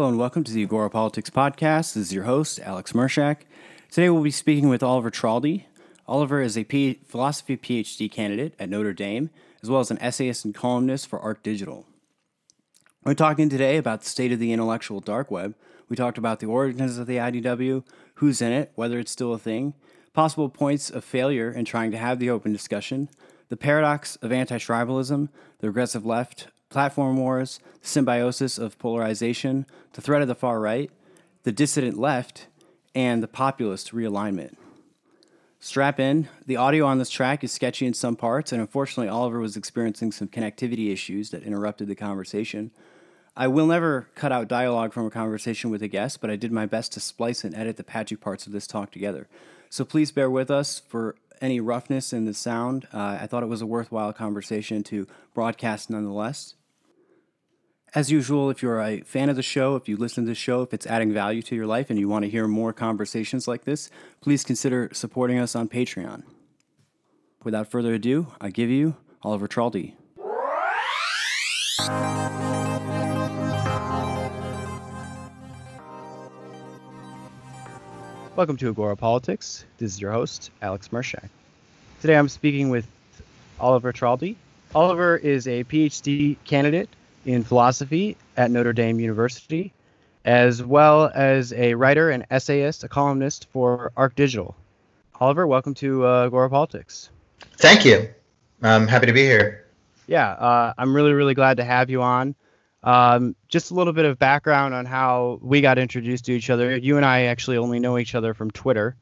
Hello and welcome to the Agora Politics Podcast. This is your host, Alex Mershak. Today we'll be speaking with Oliver Traldi. Oliver is a P- philosophy PhD candidate at Notre Dame, as well as an essayist and columnist for Arc Digital. We're talking today about the state of the intellectual dark web. We talked about the origins of the IDW, who's in it, whether it's still a thing, possible points of failure in trying to have the open discussion, the paradox of anti tribalism, the regressive left, platform wars, symbiosis of polarization, the threat of the far right, the dissident left, and the populist realignment. Strap in. The audio on this track is sketchy in some parts, and unfortunately, Oliver was experiencing some connectivity issues that interrupted the conversation. I will never cut out dialogue from a conversation with a guest, but I did my best to splice and edit the patchy parts of this talk together. So please bear with us for any roughness in the sound. Uh, I thought it was a worthwhile conversation to broadcast nonetheless. As usual, if you're a fan of the show, if you listen to the show, if it's adding value to your life and you want to hear more conversations like this, please consider supporting us on Patreon. Without further ado, I give you Oliver Traldi. Welcome to Agora Politics. This is your host, Alex Mershak. Today I'm speaking with Oliver Traldi. Oliver is a PhD candidate in philosophy at Notre Dame University, as well as a writer and essayist, a columnist for Arc Digital. Oliver, welcome to uh, Agora Politics. Thank you. I'm happy to be here. Yeah, uh, I'm really, really glad to have you on. Um, just a little bit of background on how we got introduced to each other. You and I actually only know each other from Twitter.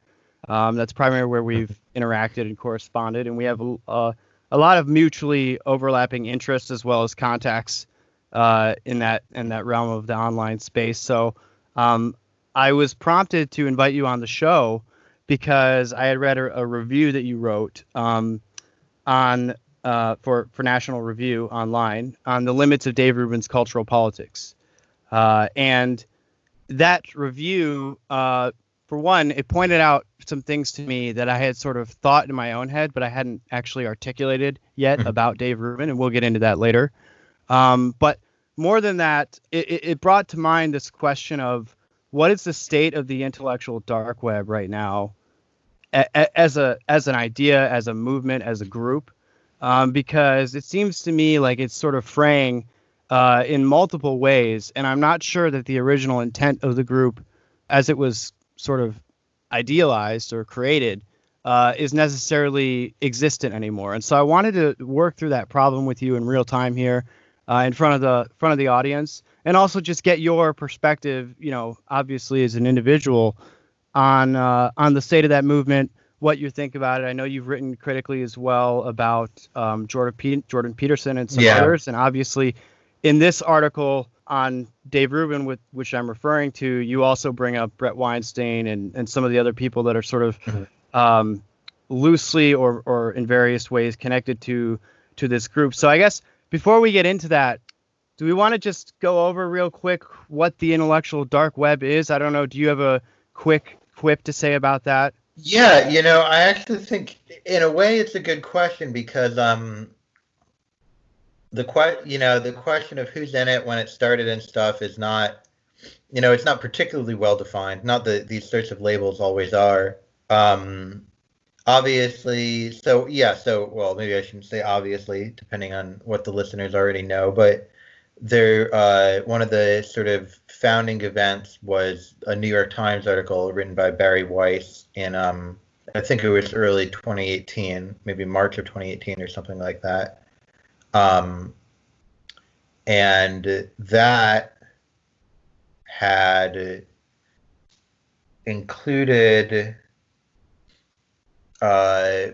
Um, that's primarily where we've interacted and corresponded, and we have a, a lot of mutually overlapping interests as well as contacts uh, in that in that realm of the online space. So um, I was prompted to invite you on the show because I had read a, a review that you wrote um, on uh, for for National Review online on the limits of Dave Rubin's cultural politics, uh, and that review, uh, for one, it pointed out some things to me that I had sort of thought in my own head, but I hadn't actually articulated yet mm-hmm. about Dave Rubin, and we'll get into that later. Um, but more than that, it, it brought to mind this question of what is the state of the intellectual dark web right now, as a as an idea, as a movement, as a group, um, because it seems to me like it's sort of fraying uh, in multiple ways, and I'm not sure that the original intent of the group, as it was sort of idealized or created, uh, is necessarily existent anymore. And so I wanted to work through that problem with you in real time here uh, in front of the front of the audience, and also just get your perspective. You know, obviously as an individual, on uh, on the state of that movement, what you think about it. I know you've written critically as well about um, Jordan Jordan Peterson and some yeah. others, and obviously in this article on Dave Rubin, with which I'm referring to, you also bring up Bret Weinstein and and some of the other people that are sort of mm-hmm. um, loosely or or in various ways connected to to this group. So I guess before we get into that, do we want to just go over real quick what the intellectual dark web is? I don't know. Do you have a quick quip to say about that? Yeah, you know, I actually think in a way it's a good question because um the que- you know, the question of who's in it when it started and stuff is not you know, it's not particularly well defined. Not that these sorts of labels always are. Um obviously so yeah so well maybe i shouldn't say obviously depending on what the listeners already know but there uh, one of the sort of founding events was a new york times article written by bari weiss in um, i think it was early 2018 maybe march of 2018 or something like that. Um, and that had included uh,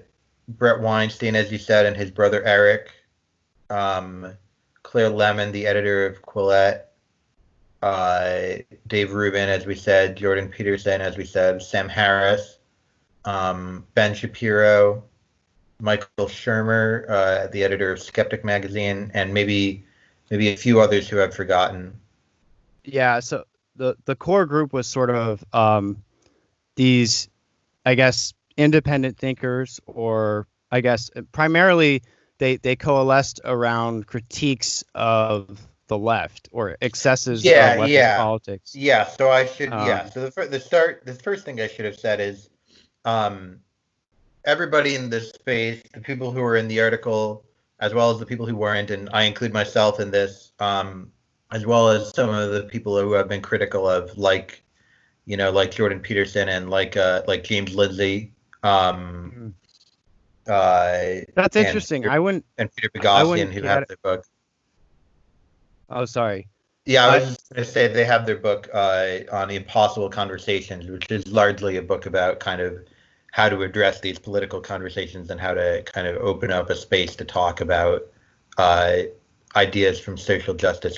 Bret Weinstein, as you said, and his brother Eric, um, Claire Lehmann, the editor of Quillette, uh, Dave Rubin, as we said, Jordan Peterson, as we said, Sam Harris, um, Ben Shapiro, Michael Shermer, uh, the editor of Skeptic magazine, and maybe maybe a few others who I've forgotten. Yeah, so the the core group was sort of um, these, I guess, independent thinkers, or I guess primarily they they coalesced around critiques of the left or excesses Yeah, of yeah. politics. Yeah, so I should. Um, yeah, so the fir- the start, the first thing I should have said is, um, everybody in this space, the people who were in the article, as well as the people who weren't, and I include myself in this, um, as well as some of the people who have been critical of, like, you know, like Jordan Peterson and like uh, like James Lindsay, um, uh, That's interesting. Peter- I wouldn't. and Peter I Boghossian, who get have their book. Oh, sorry. Yeah, I I- was just going to say they have their book uh, on Impossible Conversations, which is largely a book about kind of how to address these political conversations and how to kind of open up a space to talk about uh, ideas from social justice.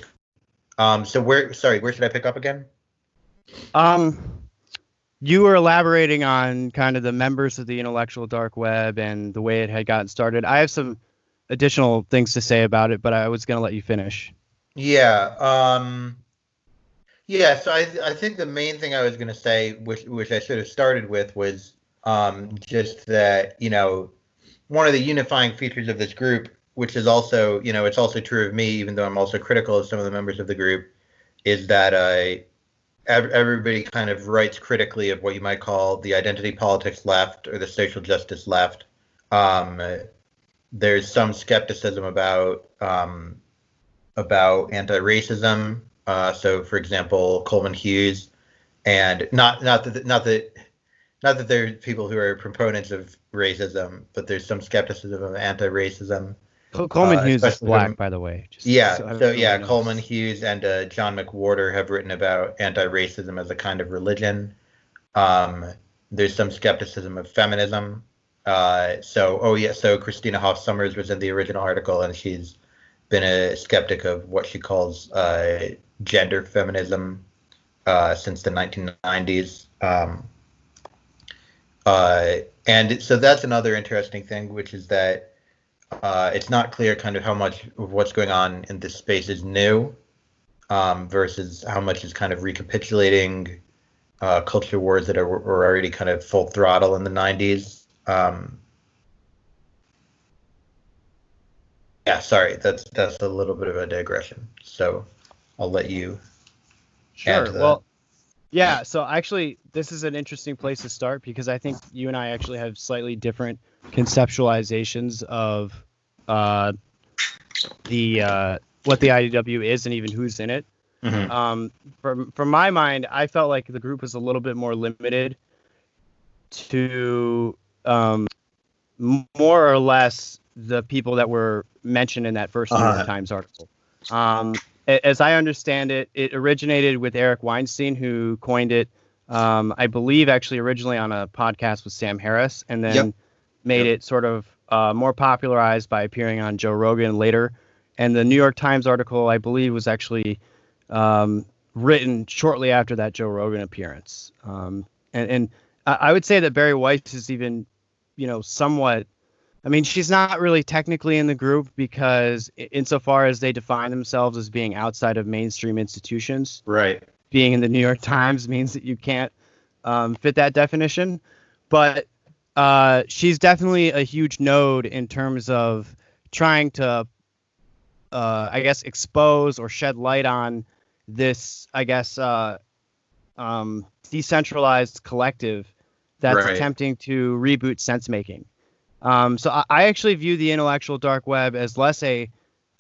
Um, so where, sorry, where should I pick up again? Um, you were elaborating on kind of the members of the intellectual dark web and the way it had gotten started. I have some additional things to say about it, but I was going to let you finish. Yeah. Um, yeah. So I, I think the main thing I was going to say, which, which I should have started with, was um, just that you know one of the unifying features of this group, which is also you know it's also true of me, even though I'm also critical of some of the members of the group, is that ev- everybody kind of writes critically of what you might call the identity politics left or the social justice left. Um, there's some skepticism about um, about anti-racism. Uh, so, for example, Coleman Hughes, and not not that not that not that there are people who are proponents of racism, but there's some skepticism of anti-racism. Col- Coleman Uh, Hughes is black, by the way. just Yeah, so so, yeah. Coleman Hughes and uh, John McWhorter have written about anti-racism as a kind of religion. Um, there's some skepticism of feminism. Uh, so, oh yeah, so Christina Hoff Sommers was in the original article, and she's been a skeptic of what she calls uh, gender feminism uh, since the 1990s. Um, uh, and so that's another interesting thing, which is that uh, it's not clear kind of how much of what's going on in this space is new um, versus how much is kind of recapitulating uh, culture wars that are, were already kind of full throttle in the 90s. Um, yeah, sorry, that's that's a little bit of a digression. So I'll let you. Sure. Well, yeah. So actually, this is an interesting place to start because I think you and I actually have slightly different conceptualizations of uh, the uh, what the IDW is and even who's in it. Mhm. Um, from from my mind, I felt like the group was a little bit more limited to um, more or less the people that were mentioned in that 1st New Uh-huh. York Times article. Um, as I understand it, it originated with Eric Weinstein, who coined it. Um, I believe actually originally on a podcast with Sam Harris, and then Yep. made Yep. it sort of uh, more popularized by appearing on Joe Rogan later. And the New York Times article, I believe, was actually um, written shortly after that Joe Rogan appearance. Um, and and I, I would say that Bari Weiss is even, you know, somewhat. I mean, she's not really technically in the group because, insofar as they define themselves as being outside of mainstream institutions, Right. being in the New York Times means that you can't um, fit that definition. But uh, she's definitely a huge node in terms of trying to, uh, I guess, expose or shed light on this, I guess, uh, um, decentralized collective that's Right. attempting to reboot sense making. Um, so I, I actually view the intellectual dark web as less a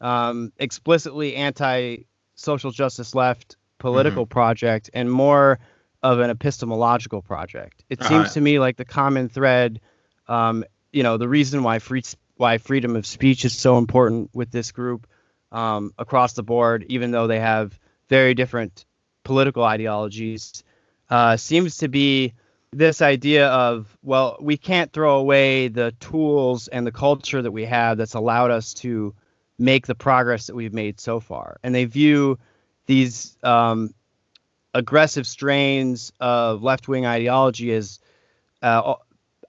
um, explicitly anti social justice left political project and more of an epistemological project. It seems to me like the common thread, um, you know, the reason why free why freedom of speech is so important with this group um, across the board, even though they have very different political ideologies, uh, seems to be this idea of well, we can't throw away the tools and the culture that we have that's allowed us to make the progress that we've made so far, and they view these um, aggressive strains of left-wing ideology as uh,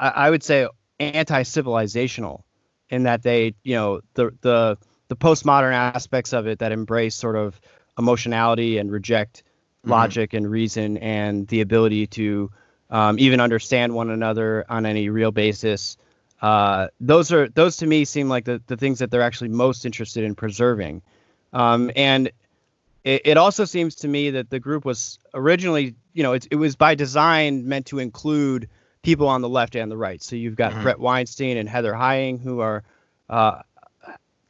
I, would say anti-civilizational in that they you know the the the postmodern aspects of it that embrace sort of emotionality and reject Mhm. logic and reason and the ability to um, even understand one another on any real basis. Uh, those are those to me seem like the, the things that they're actually most interested in preserving. Um, and it, it also seems to me that the group was originally, you know, it, it was by design meant to include people on the left and the right. So you've got mm-hmm. Bret Weinstein and Heather Heying, who are uh,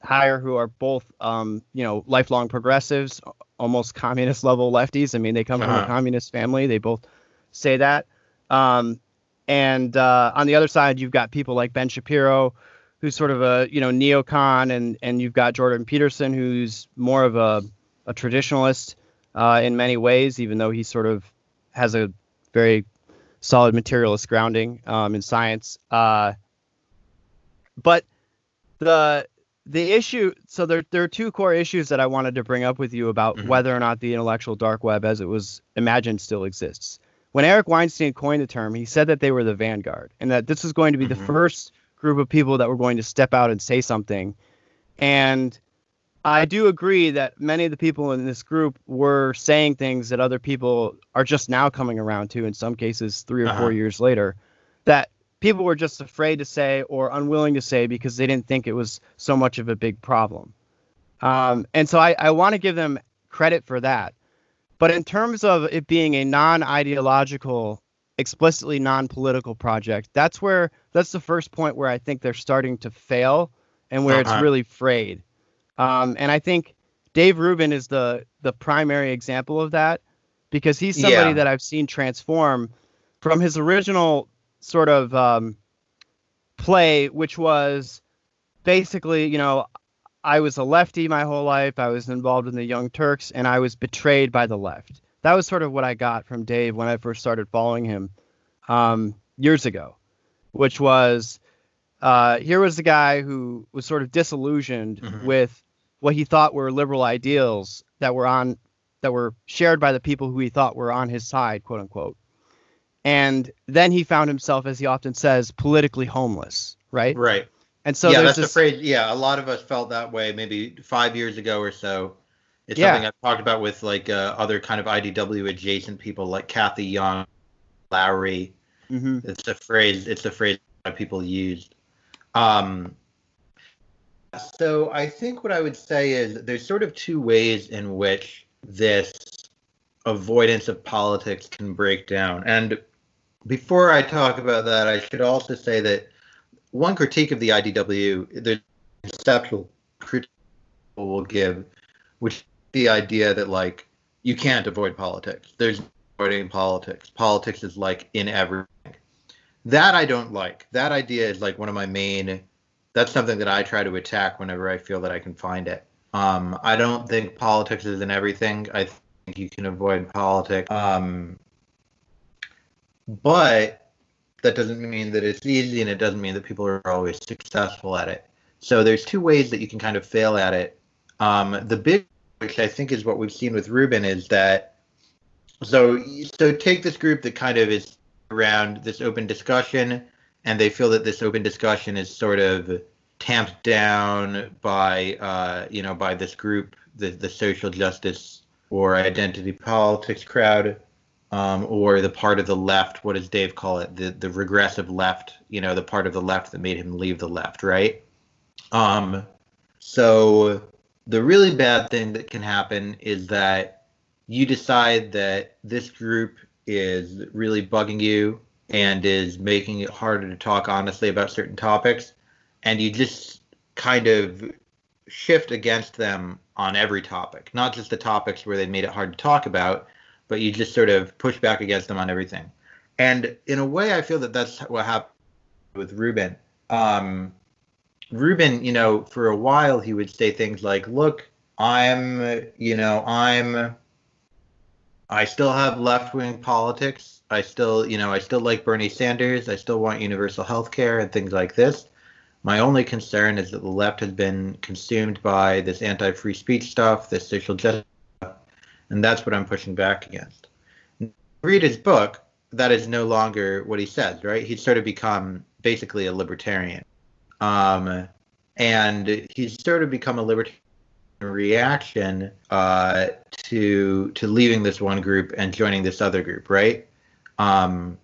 Heyer, who are both, um, you know, lifelong progressives, almost communist level lefties. I mean, they come uh-huh. from a uh-huh. communist family. They both say that. Um, and uh, on the other side, you've got people like Ben Shapiro, who's sort of a you know neocon, and and you've got Jordan Peterson, who's more of a a traditionalist uh, in many ways, even though he sort of has a very solid materialist grounding um, in science. Uh, but the the issue so there there are two core issues that I wanted to bring up with you about mm-hmm. whether or not the intellectual dark web as it was imagined still exists. When Eric Weinstein coined the term, he said that they were the vanguard and that this was going to be mm-hmm. the first group of people that were going to step out and say something. And I do agree that many of the people in this group were saying things that other people are just now coming around to in some cases 3 or uh-huh. 4 years later that people were just afraid to say or unwilling to say because they didn't think it was so much of a big problem. Um, and so I, I want to give them credit for that. But in terms of it being a non ideological, explicitly non political project, that's where that's the first point where I think they're starting to fail and where uh-huh. it's really frayed. Um, and I think Dave Rubin is the the primary example of that because he's somebody yeah. that I've seen transform from his original sort of um, play, which was basically, you know, I was a lefty my whole life. I was involved in the Young Turks, and I was betrayed by the left. That was sort of what I got from Dave when I first started following him um, years ago, which was uh, here was the guy who was sort of disillusioned mm-hmm. with what he thought were liberal ideals that were on that were shared by the people who he thought were on his side, quote unquote. And then he found himself, as he often says, politically homeless, right? Right. And so yeah, that's this... the phrase. Yeah, a lot of us felt that way maybe five years ago or so. It's yeah. something I've talked about with like uh, other kind of IDW adjacent people like Cathy Young, Loury. Mm-hmm. It's a phrase. It's a phrase that people used. Um, so I think what I would say is there's sort of two ways in which this avoidance of politics can break down. And before I talk about that, I should also say that one critique of the IDW, the conceptual critique will give, which the idea that like you can't avoid politics. There's avoiding politics. Politics is like in everything. That I don't like. That idea is like one of my main that's something that I try to attack whenever I feel that I can find it. Um, I don't think politics is in everything. I think you can avoid politics. Um, but that doesn't mean that it's easy, and it doesn't mean that people are always successful at it. So there's two ways that you can kind of fail at it. Um, the big, which I think is what we've seen with Rubin, is that so so take this group that kind of is around this open discussion and they feel that this open discussion is sort of tamped down by uh, you know by this group, the the social justice or identity politics crowd, um, or the part of the left. What does Dave call it? The the regressive left. You know, the part of the left that made him leave the left, right? Um, so the really bad thing that can happen is that you decide that this group is really bugging you and is making it harder to talk honestly about certain topics and you just kind of shift against them on every topic not just the topics where they made it hard to talk about but you just sort of push back against them on everything and in a way i feel that that's what happened with Rubin. um, rubin you know for a while he would say things like look i'm you know i'm i still have left-wing politics I still, you know, I still like Bernie Sanders. I still want universal health care and things like this. My only concern is that the left has been consumed by this anti-free speech stuff, this social justice and that's what I'm pushing back against. Read his book. That is no longer what he says, right? He's sort of become basically a libertarian, um, and he's sort of become a libertarian reaction uh, to to leaving this one group and joining this other group, right? Um,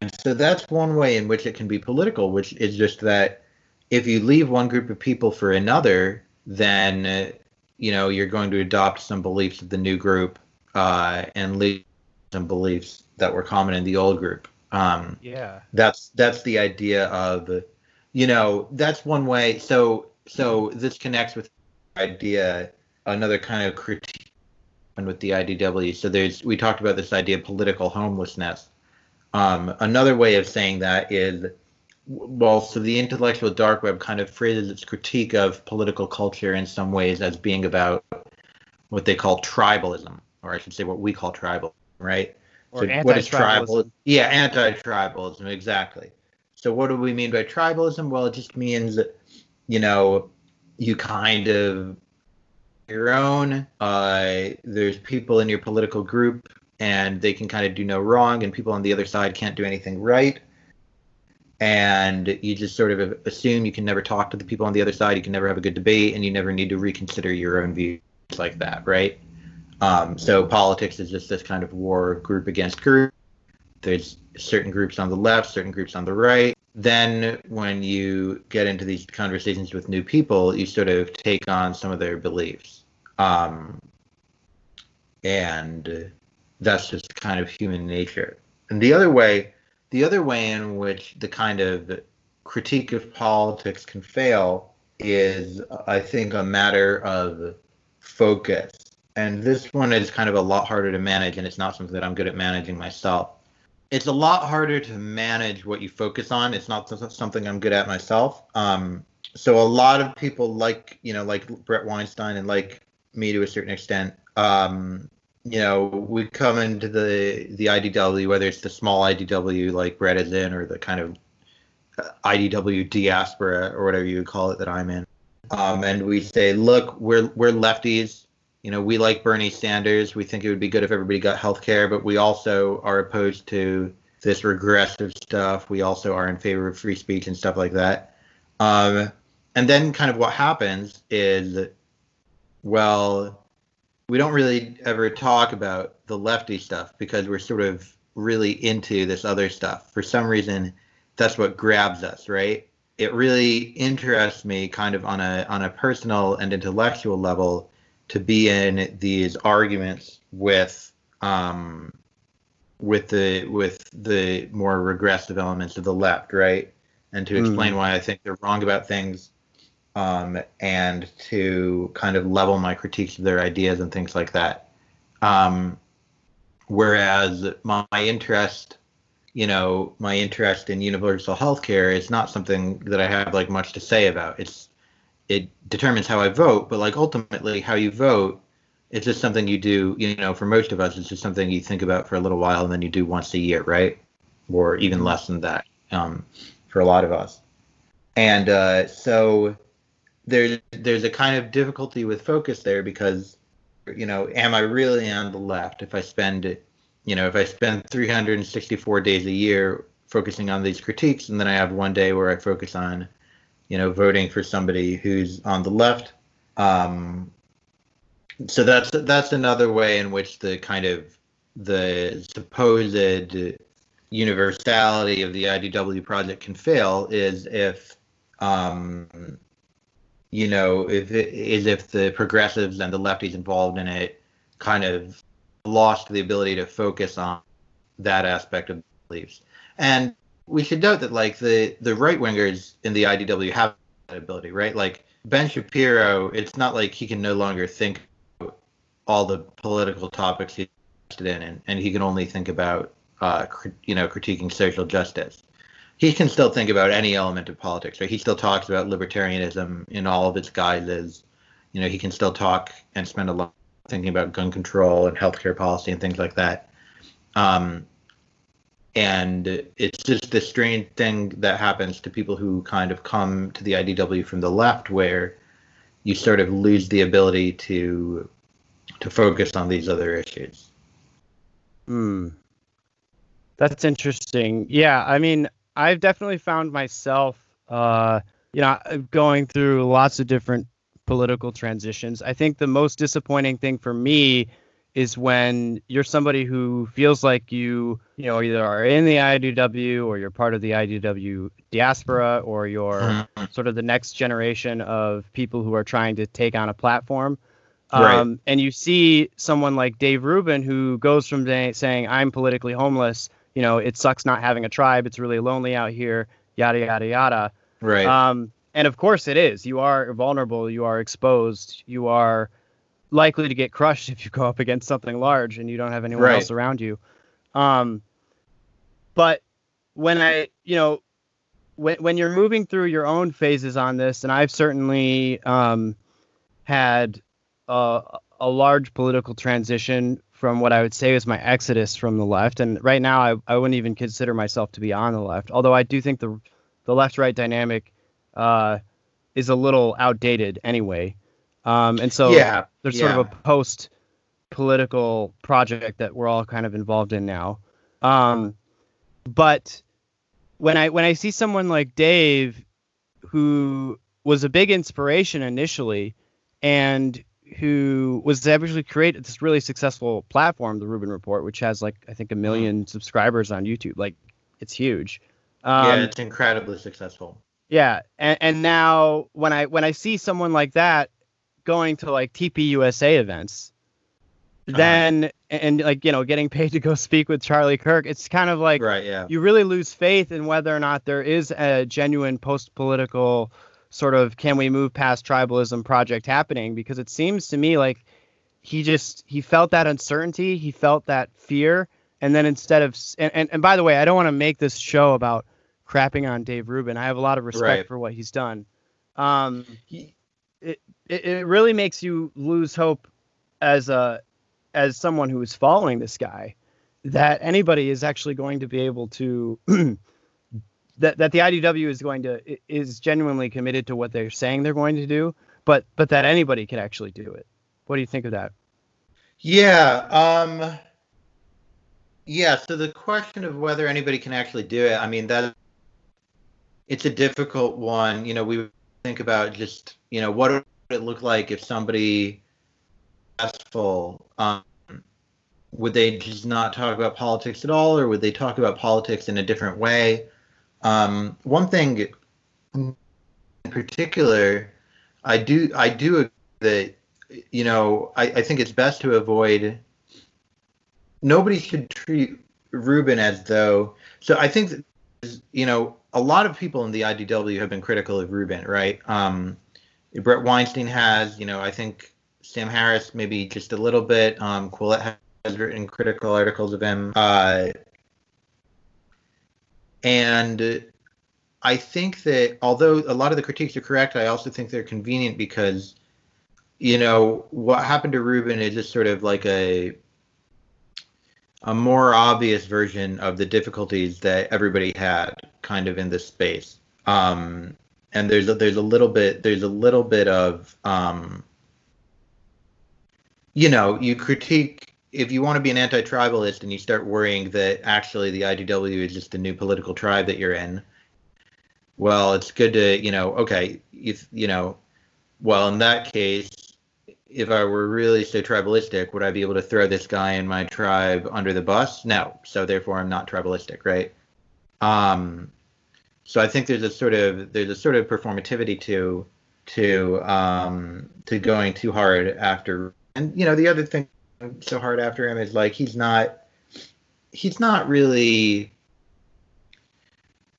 and so that's one way in which it can be political, which is just that if you leave one group of people for another, then you know you're going to adopt some beliefs of the new group uh, and leave some beliefs that were common in the old group. Um, yeah, that's that's the idea of, you know, that's one way. So so this connects with idea another kind of critique with the IDW. So there's we talked about this idea of political homelessness. Um, another way of saying that is well, so the intellectual dark web kind of phrases its critique of political culture in some ways as being about what they call tribalism, or I should say what we call tribal, right? Or so what is tribal? Yeah, anti-tribalism, exactly. So what do we mean by tribalism? Well, it just means, you know, you kind of your own. Uh, there's people in your political group, and they can kind of do no wrong, and people on the other side can't do anything right and you just sort of assume you can never talk to the people on the other side, you can never have a good debate, and you never need to reconsider your own views like that, right? Um, so politics is just this kind of war group against group. There's certain groups on the left, certain groups on the right. Then when you get into these conversations with new people, you sort of take on some of their beliefs. Um, and that's just kind of human nature. And the other way the other way in which the kind of critique of politics can fail is, I think, a matter of focus. And this one is kind of a lot harder to manage, and it's not something that I'm good at managing myself. It's a lot harder to manage what you focus on. It's not something I'm good at myself. Um, so a lot of people like, you know, like Bret Weinstein and like me to a certain extent, um, you know, we come into the the IDW, whether it's the small IDW like Bret is in, or the kind of uh, IDW diaspora or whatever you would call it that I'm in, um, and we say, look, we're we're lefties. You know, we like Bernie Sanders. We think it would be good if everybody got health care, but we also are opposed to this regressive stuff. We also are in favor of free speech and stuff like that. Um, and then kind of what happens is, well, we don't really ever talk about the lefty stuff because we're sort of really into this other stuff. For some reason, that's what grabs us, right? It really interests me kind of on a on a personal and intellectual level to be in these arguments with um with the with the more regressive elements of the left, right? And to explain mm. why I think they're wrong about things um, and to kind of level my critiques of their ideas and things like that. Um, whereas my, my, interest, you know, my interest in universal healthcare is not something that I have like much to say about. It's it determines how I vote, but like ultimately how you vote, it's just something you do. You know, for most of us, it's just something you think about for a little while and then you do once a year, right? Or even less than that um, for a lot of us. And uh, so there's there's a kind of difficulty with focus there because you know am i really on the left if i spend you know if i spend 364 days a year focusing on these critiques and then i have one day where i focus on you know voting for somebody who's on the left um, so that's that's another way in which the kind of the supposed universality of the IDW project can fail is if um, you know, if it, is if the progressives and the lefties involved in it kind of lost the ability to focus on that aspect of beliefs. And we should note that like the the right wingers in the IDW have that ability, right? Like Ben Shapiro, it's not like he can no longer think all the political topics he's interested in, and, and he can only think about uh, you know critiquing social justice he can still think about any element of politics, right? He still talks about libertarianism in all of its guises. You know, he can still talk and spend a lot thinking about gun control and healthcare policy and things like that. Um, and it's just this strange thing that happens to people who kind of come to the IDW from the left, where you sort of lose the ability to to focus on these other issues. Hmm. That's interesting. Yeah, I mean, I've definitely found myself, uh, you know, going through lots of different political transitions. I think the most disappointing thing for me is when you're somebody who feels like you, you know, either are in the IDW or you're part of the IDW diaspora or you're mm-hmm. sort of the next generation of people who are trying to take on a platform. Um, And you see someone like Dave Rubin who goes from saying, I'm politically homeless, you know, it sucks not having a tribe, it's really lonely out here, yada, yada, yada. Right. Um, and of course it is. You are vulnerable, you are exposed, you are likely to get crushed if you go up against something large and you don't have anyone Right. else around you. Um, but when I, you know, when when you're moving through your own phases on this, and I've certainly um, had a, a large political transition from what I would say is my exodus from the left, and right now I, I wouldn't even consider myself to be on the left, although I do think the the left right dynamic uh, is a little outdated anyway. Um, and so yeah. there's yeah. sort of a post political project that we're all kind of involved in now. Um, but when I when I see someone like Dave, who was a big inspiration initially, and who was able to create this really successful platform, the Rubin Report, which has like I think a million subscribers on YouTube. Like it's huge. Um, yeah, it's incredibly successful. yeah, and, and now when I when I see someone like that going to like TPUSA events, Uh-huh. then and like you know getting paid to go speak with Charlie Kirk, it's kind of like right. Yeah. you really lose faith in whether or not there is a genuine post-political sort of can we move past tribalism project happening because it seems to me like he just he felt that uncertainty, he felt that fear, and then instead of and and, and by the way, I don't want to make this show about crapping on Dave Rubin. I have a lot of respect Right. for what he's done. Um, He- it, it it really makes you lose hope as a as someone who is following this guy that anybody is actually going to be able to that that the IDW is going to is genuinely committed to what they're saying they're going to do but but that anybody can actually do it what do you think of that Yeah. Um. Yeah. So the question of whether anybody can actually do it, I mean, that it's a difficult one. You know, we think about just you know what would it look like if somebody successful. Um, would they just not talk about politics at all, or would they talk about politics in a different way? Um, one thing in particular, I do I do agree that you know, I, I think it's best to avoid. Nobody should treat Rubin as though. So I think that, you know, a lot of people in the IDW have been critical of Rubin, right? Um, Bret Weinstein has, you know, I think Sam Harris maybe just a little bit. Um, Quillette has written critical articles of him. Uh, and I think that although a lot of the critiques are correct, I also think they're convenient because you know what happened to Rubin is just sort of like a a more obvious version of the difficulties that everybody had kind of in this space. Um, and there's a, there's a little bit there's a little bit of um, you know you critique if you want to be an anti-tribalist and you start worrying that actually the IDW is just a new political tribe that you're in. Well, it's good to you know okay if you know well in that case if I were really so tribalistic, would I be able to throw this guy in my tribe under the bus? No. So therefore, I'm not tribalistic, right? Um, so I think there's a sort of there's a sort of performativity to to um, to going too hard after. And you know, the other thing so hard after him is like he's not he's not really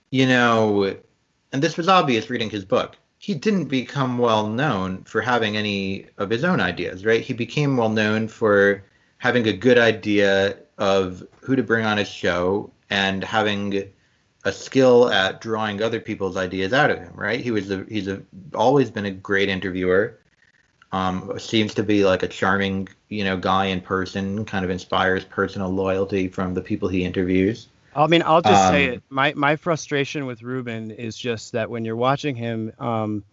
you know, and this was obvious reading his book he didn't become well known for having any of his own ideas, right? He became well known for having a good idea of who to bring on his show and having a skill at drawing other people's ideas out of him, right? He was a, he's a, always been a great interviewer. Um, seems to be like a charming, you know, guy in person. Kind of inspires personal loyalty from the people he interviews. I mean, I'll just say Um, it. My my frustration with Rubin is just that when you're watching him, um,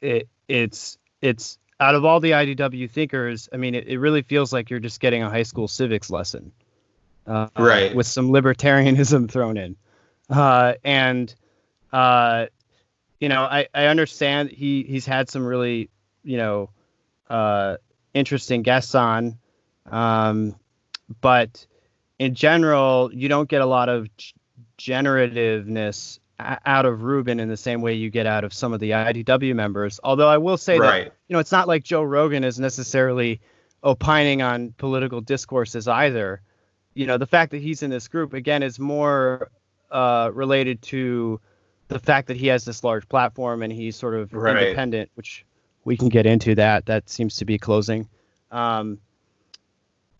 it it's it's out of all the IDW thinkers, I mean, it, it really feels like you're just getting a high school civics lesson, uh, Right. With some libertarianism thrown in, uh, and uh, you know, I I understand he he's had some really you know uh, interesting guests on, um, but in general, you don't get a lot of g- generativeness out of Rubin in the same way you get out of some of the IDW members. Although I will say Right. that you know it's not like Joe Rogan is necessarily opining on political discourses either. You know, the fact that he's in this group again is more uh, related to the fact that he has this large platform and he's sort of Right. independent, which we can get into that. That seems to be closing. Um,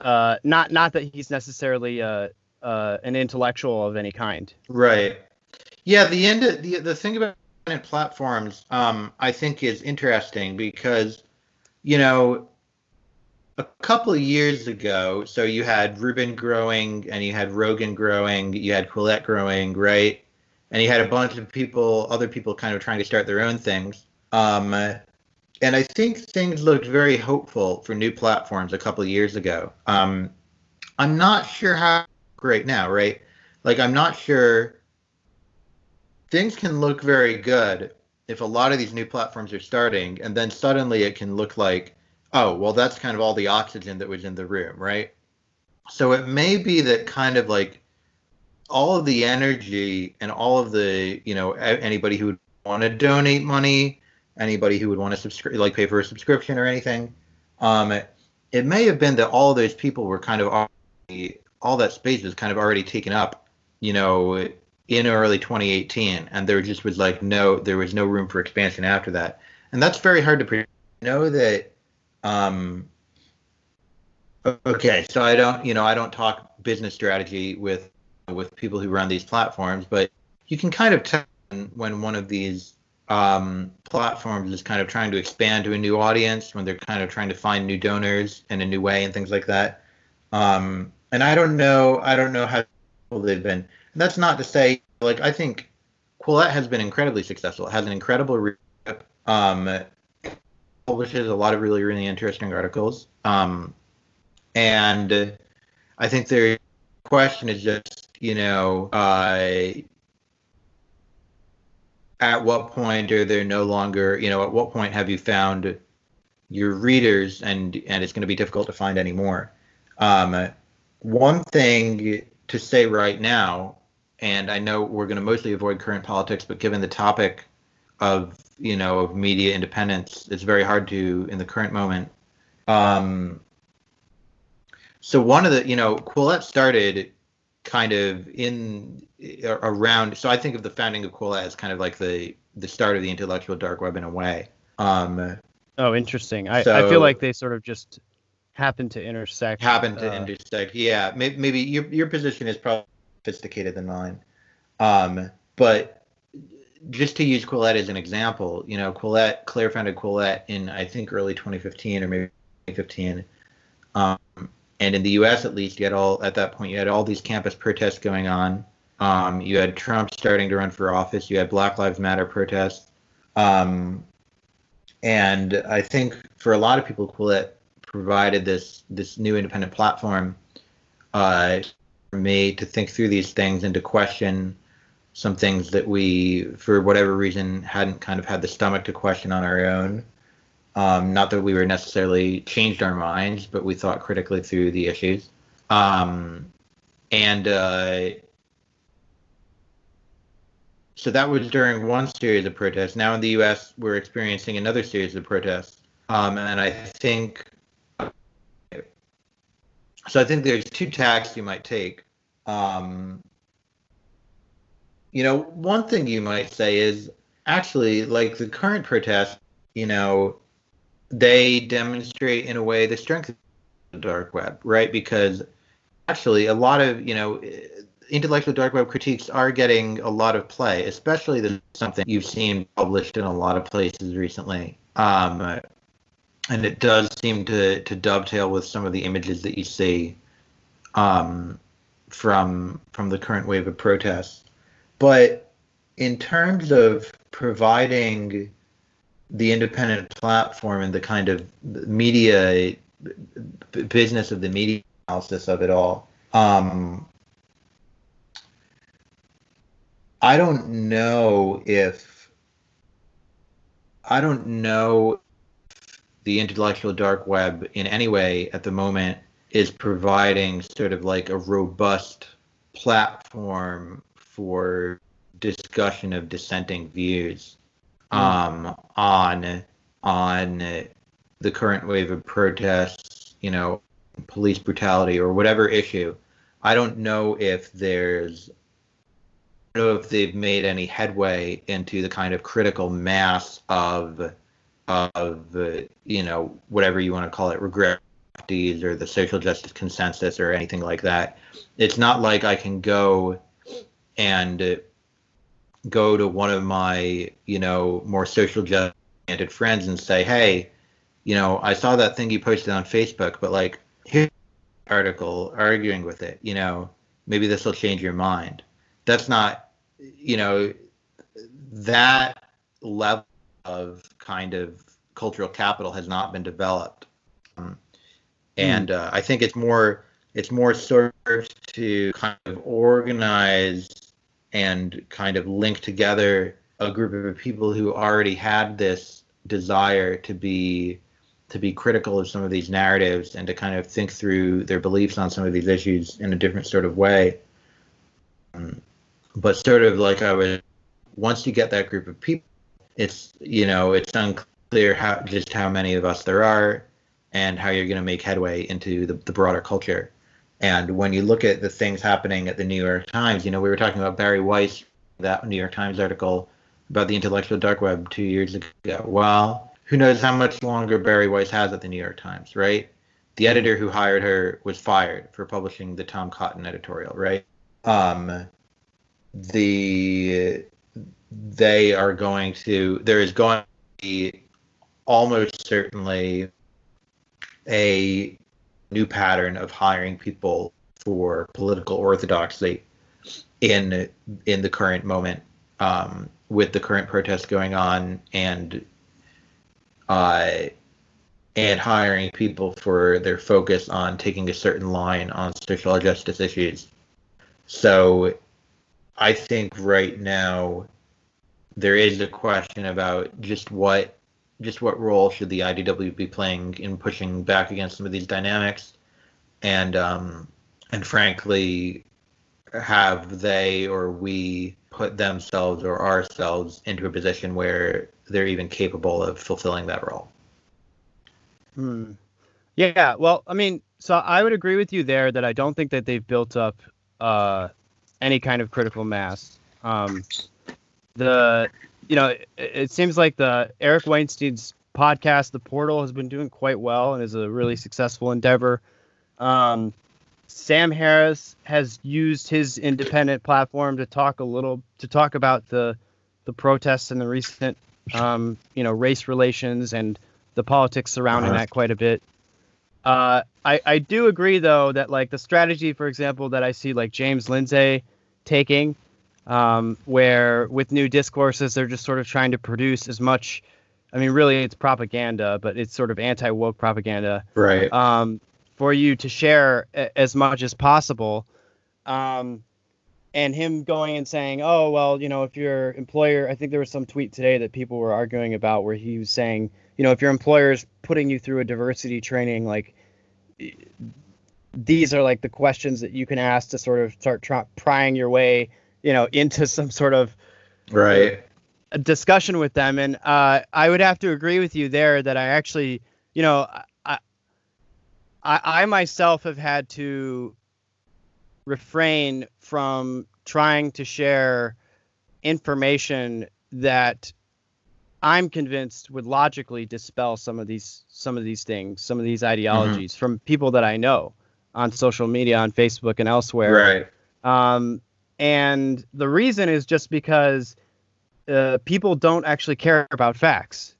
uh, not not that he's necessarily uh, uh, an intellectual of any kind. Right. Yeah, the end of, the the thing about platforms um I think is interesting because you know a couple of years ago, so you had Rubin growing and you had Rogan growing, you had Quillette growing, right? And you had a bunch of people, other people kind of trying to start their own things. Um and I think things looked very hopeful for new platforms a couple years ago. Um I'm not sure how great now, right? Like I'm not sure things can look very good if a lot of these new platforms are starting and then suddenly it can look like oh well that's kind of all the oxygen that was in the room right so it may be that kind of like all of the energy and all of the you know anybody who would want to donate money anybody who would want to subscribe like pay for a subscription or anything. Um it, it may have been that all those people were kind of already all that space was kind of already taken up you know in early 2018 and there just was like no there was no room for expansion after that. And that's very hard to predict know that um okay so i don't you know i don't talk business strategy with with people who run these platforms but you can kind of tell when one of these um, platforms is kind of trying to expand to a new audience when they're kind of trying to find new donors in a new way and things like that. Um, and i don't know i don't know how they've been. And that's not to say like i think quillette has been incredibly successful it has an incredible re- um, publishes a lot of really really interesting articles. Um, and i think their question is just you know uh, at what point are there no longer you know at what point have you found your readers and and it's going to be difficult to find anymore? Um, one thing to say right now and i know we're going to mostly avoid current politics but given the topic of you know of media independence it's very hard to in the current moment. Um, so one of the you know quillette started kind of in around so i think of the founding of quillette as kind of like the the start of the intellectual dark web in a way um, Oh, interesting. I, I feel like they sort of just happen to intersect. Happen to uh, intersect yeah maybe, maybe your, your position is probably sophisticated than mine um, but just to use Quillette as an example, you know, Quillette, Claire founded Quillette in I think early 2015 or maybe 2015, um, and in the U.S. at least, you had all at that point you had all these campus protests going on. Um, you had Trump starting to run for office. You had Black Lives Matter protests, um, and I think for a lot of people, Quillette provided this this new independent platform uh, for me to think through these things and to question some things that we, for whatever reason, hadn't kind of had the stomach to question on our own. Um, not that we were necessarily changed our minds, but we thought critically through the issues. Um, and uh, so that was during one series of protests. Now in the U.S., we're experiencing another series of protests. Um, and I think, so I think there's two tacks you might take. Um, you know, one thing you might say is actually like the current protests, you know, they demonstrate in a way the strength of the dark web, right? Because actually a lot of, you know, intellectual dark web critiques are getting a lot of play, especially something you've seen published in a lot of places recently. Um, and it does seem to, to dovetail with some of the images that you see um, from from the current wave of protests. But in terms of providing the independent platform and the kind of media business of the media analysis of it all, um, I don't know if I don't know the intellectual dark web in any way at the moment is providing sort of like a robust platform for discussion of dissenting views. Um, on on the current wave of protests, you know, police brutality or whatever issue. I don't know if there's I don't know if they've made any headway into the kind of critical mass of of you know whatever you want to call it regret or the social justice consensus or anything like that. It's not like I can go and go to one of my, you know, more social justice friends and say, hey, you know, I saw that thing you posted on Facebook, but like, here's an article arguing with it, you know, maybe this will change your mind. That's not, you know, that level of kind of cultural capital has not been developed. Um, and uh, I think it's more it's more serves to kind of organize and kind of link together a group of people who already had this desire to be to be critical of some of these narratives and to kind of think through their beliefs on some of these issues in a different sort of way. Um, but sort of like I was, once you get that group of people, it's you know it's unclear how just how many of us there are and how you're going to make headway into the, the broader culture. And when you look at the things happening at the New York Times, you know, we were talking about Bari Weiss, that New York Times article about the intellectual dark web two years ago. Well, who knows how much longer Bari Weiss has at the New York Times, right? The editor who hired her was fired for publishing the Tom Cotton editorial, right? Um, the they are going to there is going to be almost certainly a new pattern of hiring people for political orthodoxy in in the current moment um, with the current protests going on and uh, and hiring people for their focus on taking a certain line on social justice issues. So I think right now there is a question about just what just what role should the IDW be playing in pushing back against some of these dynamics, and um, and frankly, have they or we put themselves or ourselves into a position where they're even capable of fulfilling that role? Hmm. Yeah. Well, I mean, so I would agree with you there that I don't think that they've built up uh, any kind of critical mass. Um, the you know, it, it, seems like the Eric Weinstein's podcast, The Portal, has been doing quite well and is a really successful endeavor. Um, Sam Harris has used his independent platform to talk a little to talk about the the protests and the recent um, you know race relations and the politics surrounding uh-huh. that quite a bit. Uh, I I do agree though that like the strategy, for example, that I see like James Lindsay taking um, where with new discourses they're just sort of trying to produce as much. I mean, really, it's propaganda, but it's sort of anti woke propaganda, right? Um, for you to share a- as much as possible. Um, and him going and saying, "Oh, well, you know, if your employer," I think there was some tweet today that people were arguing about where he was saying, you know, if your employer is putting you through a diversity training, like these are like the questions that you can ask to sort of start try- prying your way you know into some sort of right discussion with them and uh, i would have to agree with you there that i actually you know I, I i myself have had to refrain from trying to share information that i'm convinced would logically dispel some of these some of these things some of these mm-hmm. ideologies mm-hmm. from people that i know on social media on facebook and elsewhere right um, and the reason is just because uh, people don't actually care about facts.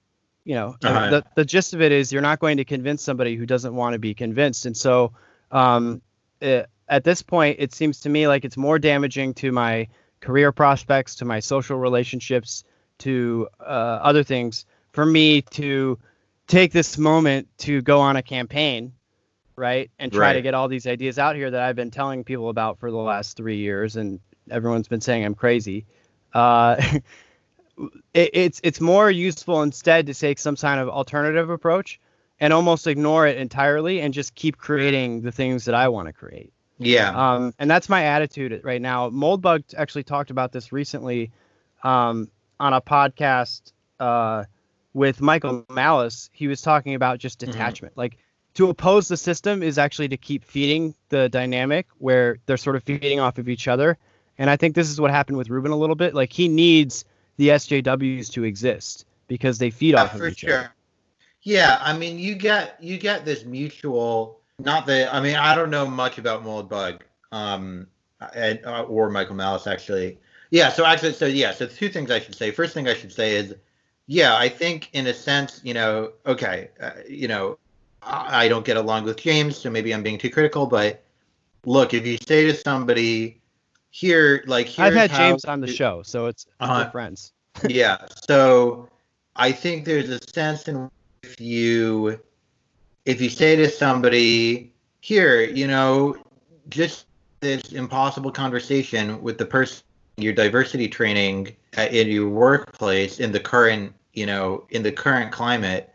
You know, uh-huh. the the gist of it is you're not going to convince somebody who doesn't want to be convinced, and so um, it, uh, at this point, it seems to me like it's more damaging to my career prospects, to my social relationships, to uh, other things for me to take this moment to go on a campaign right and try right. to get all these ideas out here that i've been telling people about for the last three years and everyone's been saying I'm crazy. Uh, it, it's it's more useful instead to take some kind of alternative approach and almost ignore it entirely and just keep creating the things that I want to create. Yeah. Um, and that's my attitude right now. Moldbug actually talked about this recently um, on a podcast uh, with Michael Malice. He was talking about just Mhm. detachment. Like to oppose the system is actually to keep feeding the dynamic where they're sort of feeding off of each other. And I think this is what happened with Rubin a little bit. Like he needs the SJWs to exist because they feed Yeah, off of each sure. other. Yeah, I mean, you get you get this mutual. Not that I mean, I don't know much about Moldbug, um, and, uh, or Michael Malice actually. Yeah, so actually, so yeah, so two things I should say. First thing I should say is, yeah, I think in a sense, you know, okay, uh, you know, I, don't get along with James, so maybe I'm being too critical, but look, if you say to somebody, here, like, here I've had James on the show, so it's we're uh-huh. friends. yeah. So I think there's a sense in if you if you say to somebody here, you know, just this impossible conversation with the person your diversity training in your workplace in the current you know in the current climate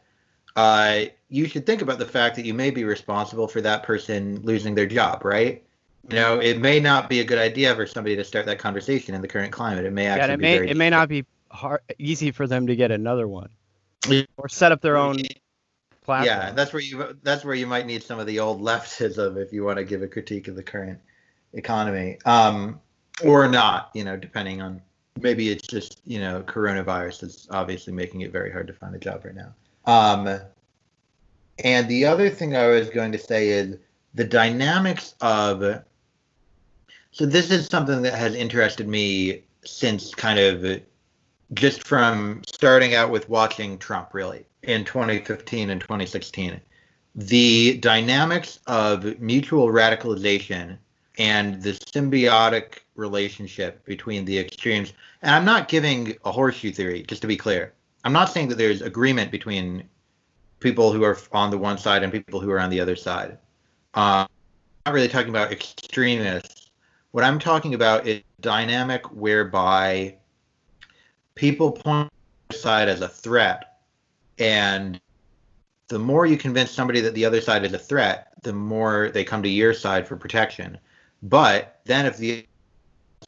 uh, you should think about the fact that you may be responsible for that person losing their job right you know it may not be a good idea for somebody to start that conversation in the current climate it may actually and it be may very it may not be hard easy for them to get another one or set up their own platform. Yeah, that's where you that's where you might need some of the old leftism if you want to give a critique of the current economy, um, or not. You know, depending on maybe it's just you know coronavirus is obviously making it very hard to find a job right now. Um, and the other thing I was going to say is the dynamics of. So this is something that has interested me since kind of just from starting out with watching Trump, really, in 2015 and 2016. The dynamics of mutual radicalization and the symbiotic relationship between the extremes. And I'm not giving a horseshoe theory, just to be clear. I'm not saying that there's agreement between people who are on the one side and people who are on the other side. Uh, I'm not really talking about extremists. What I'm talking about is dynamic whereby people point side as a threat and the more you convince somebody that the other side is a threat the more they come to your side for protection but then if the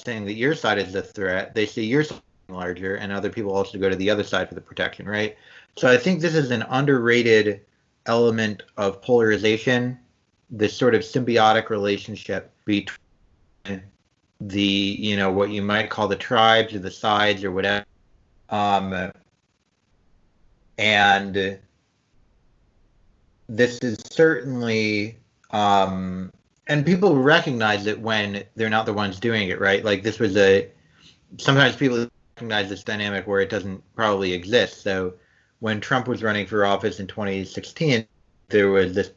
saying that your side is a threat they see your side larger and other people also go to the other side for the protection right? So i think this is an underrated element of polarization this sort of symbiotic relationship between the you know what you might call the tribes or the sides or whatever um, and this is certainly um, and people recognize it when they're not the ones doing it right? Like this was a sometimes people recognize this dynamic where it doesn't probably exist so when trump was running for office in 2016 there was this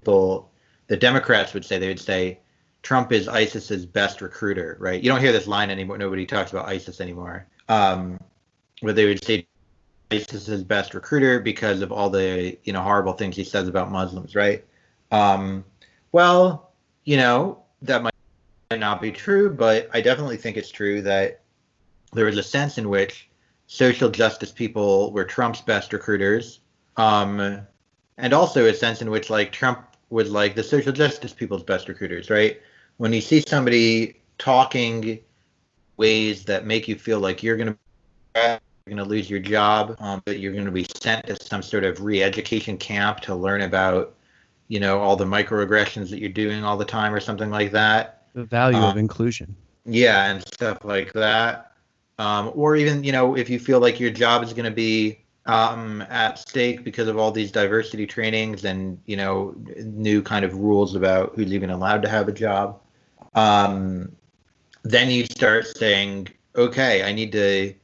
people the democrats would say they would say Trump is ISIS's best recruiter, right? You don't hear this line anymore. Nobody talks about ISIS anymore. Um, but they would say ISIS's best recruiter because of all the you know horrible things he says about Muslims, right? Um, well, you know that might not be true, but I definitely think it's true that there was a sense in which social justice people were Trump's best recruiters, um, and also a sense in which like Trump was like the social justice people's best recruiters, right? When you see somebody talking ways that make you feel like you're gonna you're gonna lose your job, um, that you're gonna be sent to some sort of re-education camp to learn about, you know, all the microaggressions that you're doing all the time or something like that. The value Uh, of inclusion. Yeah, and stuff like that. Um, or even, you know, if you feel like your job is going to be um, at stake because of all these diversity trainings and, you know, new kind of rules about who's even allowed to have a job, um, then you start saying, okay, I need to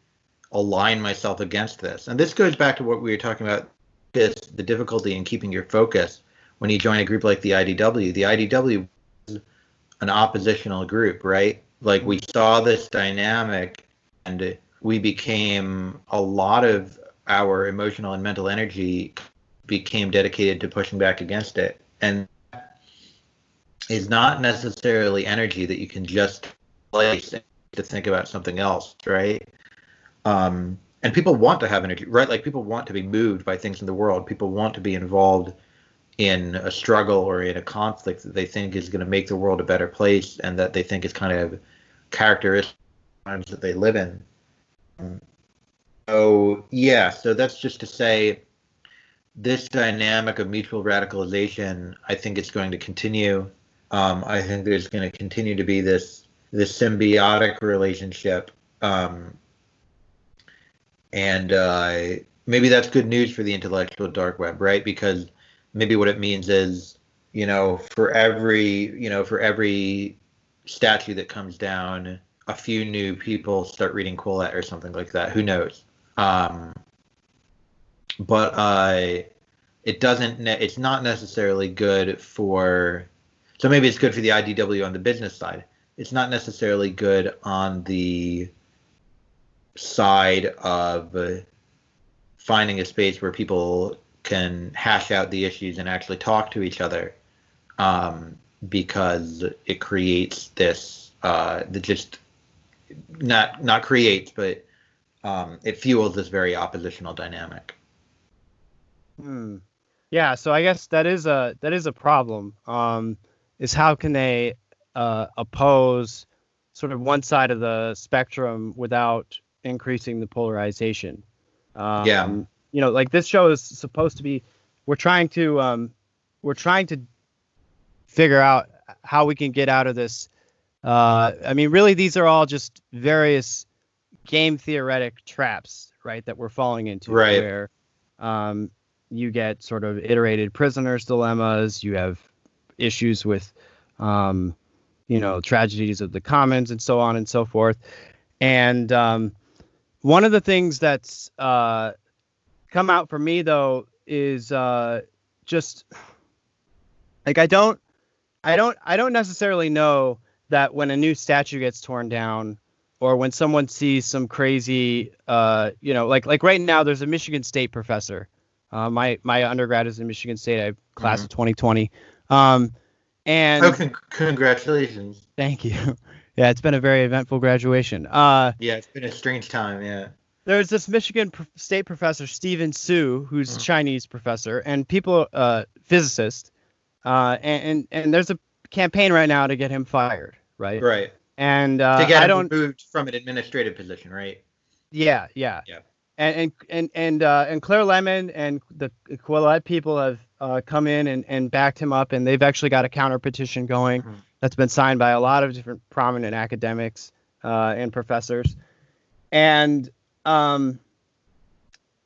align myself against this. And this goes back to what we were talking about this the difficulty in keeping your focus when you join a group like the IDW. The IDW is an oppositional group, right? Like we saw this dynamic and we became a lot of our emotional and mental energy became dedicated to pushing back against it. And is not necessarily energy that you can just place to think about something else, right? Um, and people want to have energy, right? Like people want to be moved by things in the world. People want to be involved in a struggle or in a conflict that they think is going to make the world a better place and that they think is kind of characteristic times that they live in. So yeah, so that's just to say this dynamic of mutual radicalization, I think it's going to continue. Um, I think there's going to continue to be this this symbiotic relationship, um, and uh, maybe that's good news for the intellectual dark web, right? Because maybe what it means is, you know, for every you know for every statue that comes down, a few new people start reading Quillette or something like that. Who knows? Um, but uh, it doesn't. Ne- it's not necessarily good for. So maybe it's good for the IDW on the business side. It's not necessarily good on the side of finding a space where people can hash out the issues and actually talk to each other, um, because it creates this uh, the just not not creates, but um, it fuels this very oppositional dynamic. Hmm. Yeah, so I guess that is a that is a problem. Um, is how can they uh, oppose sort of one side of the spectrum without increasing the polarization? Um, Yeah. You know, like this show is supposed to be. We're trying to um, we're trying to figure out how we can get out of this. Uh, I mean, really, these are all just various game theoretic traps, right? That we're falling into, Right. where um, you get sort of iterated prisoners dilemmas. You have issues with, um, you know, tragedies of the commons and so on and so forth. And um, one of the things that's uh, come out for me though is uh, just like I don't, I don't, I don't necessarily know that when a new statue gets torn down or when someone sees some crazy uh, you know like like right now there's a michigan state professor uh, my my undergrad is in michigan state i have class of 2020 um, and Oh, con- congratulations! thank you yeah it's been a very eventful graduation uh, Yeah, it's been a strange time. Yeah. there's this michigan pr- state professor stephen hsu who's a Mhm. chinese professor and people uh, physicist uh, and, and and there's a campaign right now to get him fired right Right. and uh, to get i don't removed from an administrative position, right? Yeah, yeah, Yeah. And and and and uh, and Claire Lehmann and the Quillette people have uh, come in and, and backed him up, and they've actually got a counter petition going Mhm. that's been signed by a lot of different prominent academics uh, and professors, and um,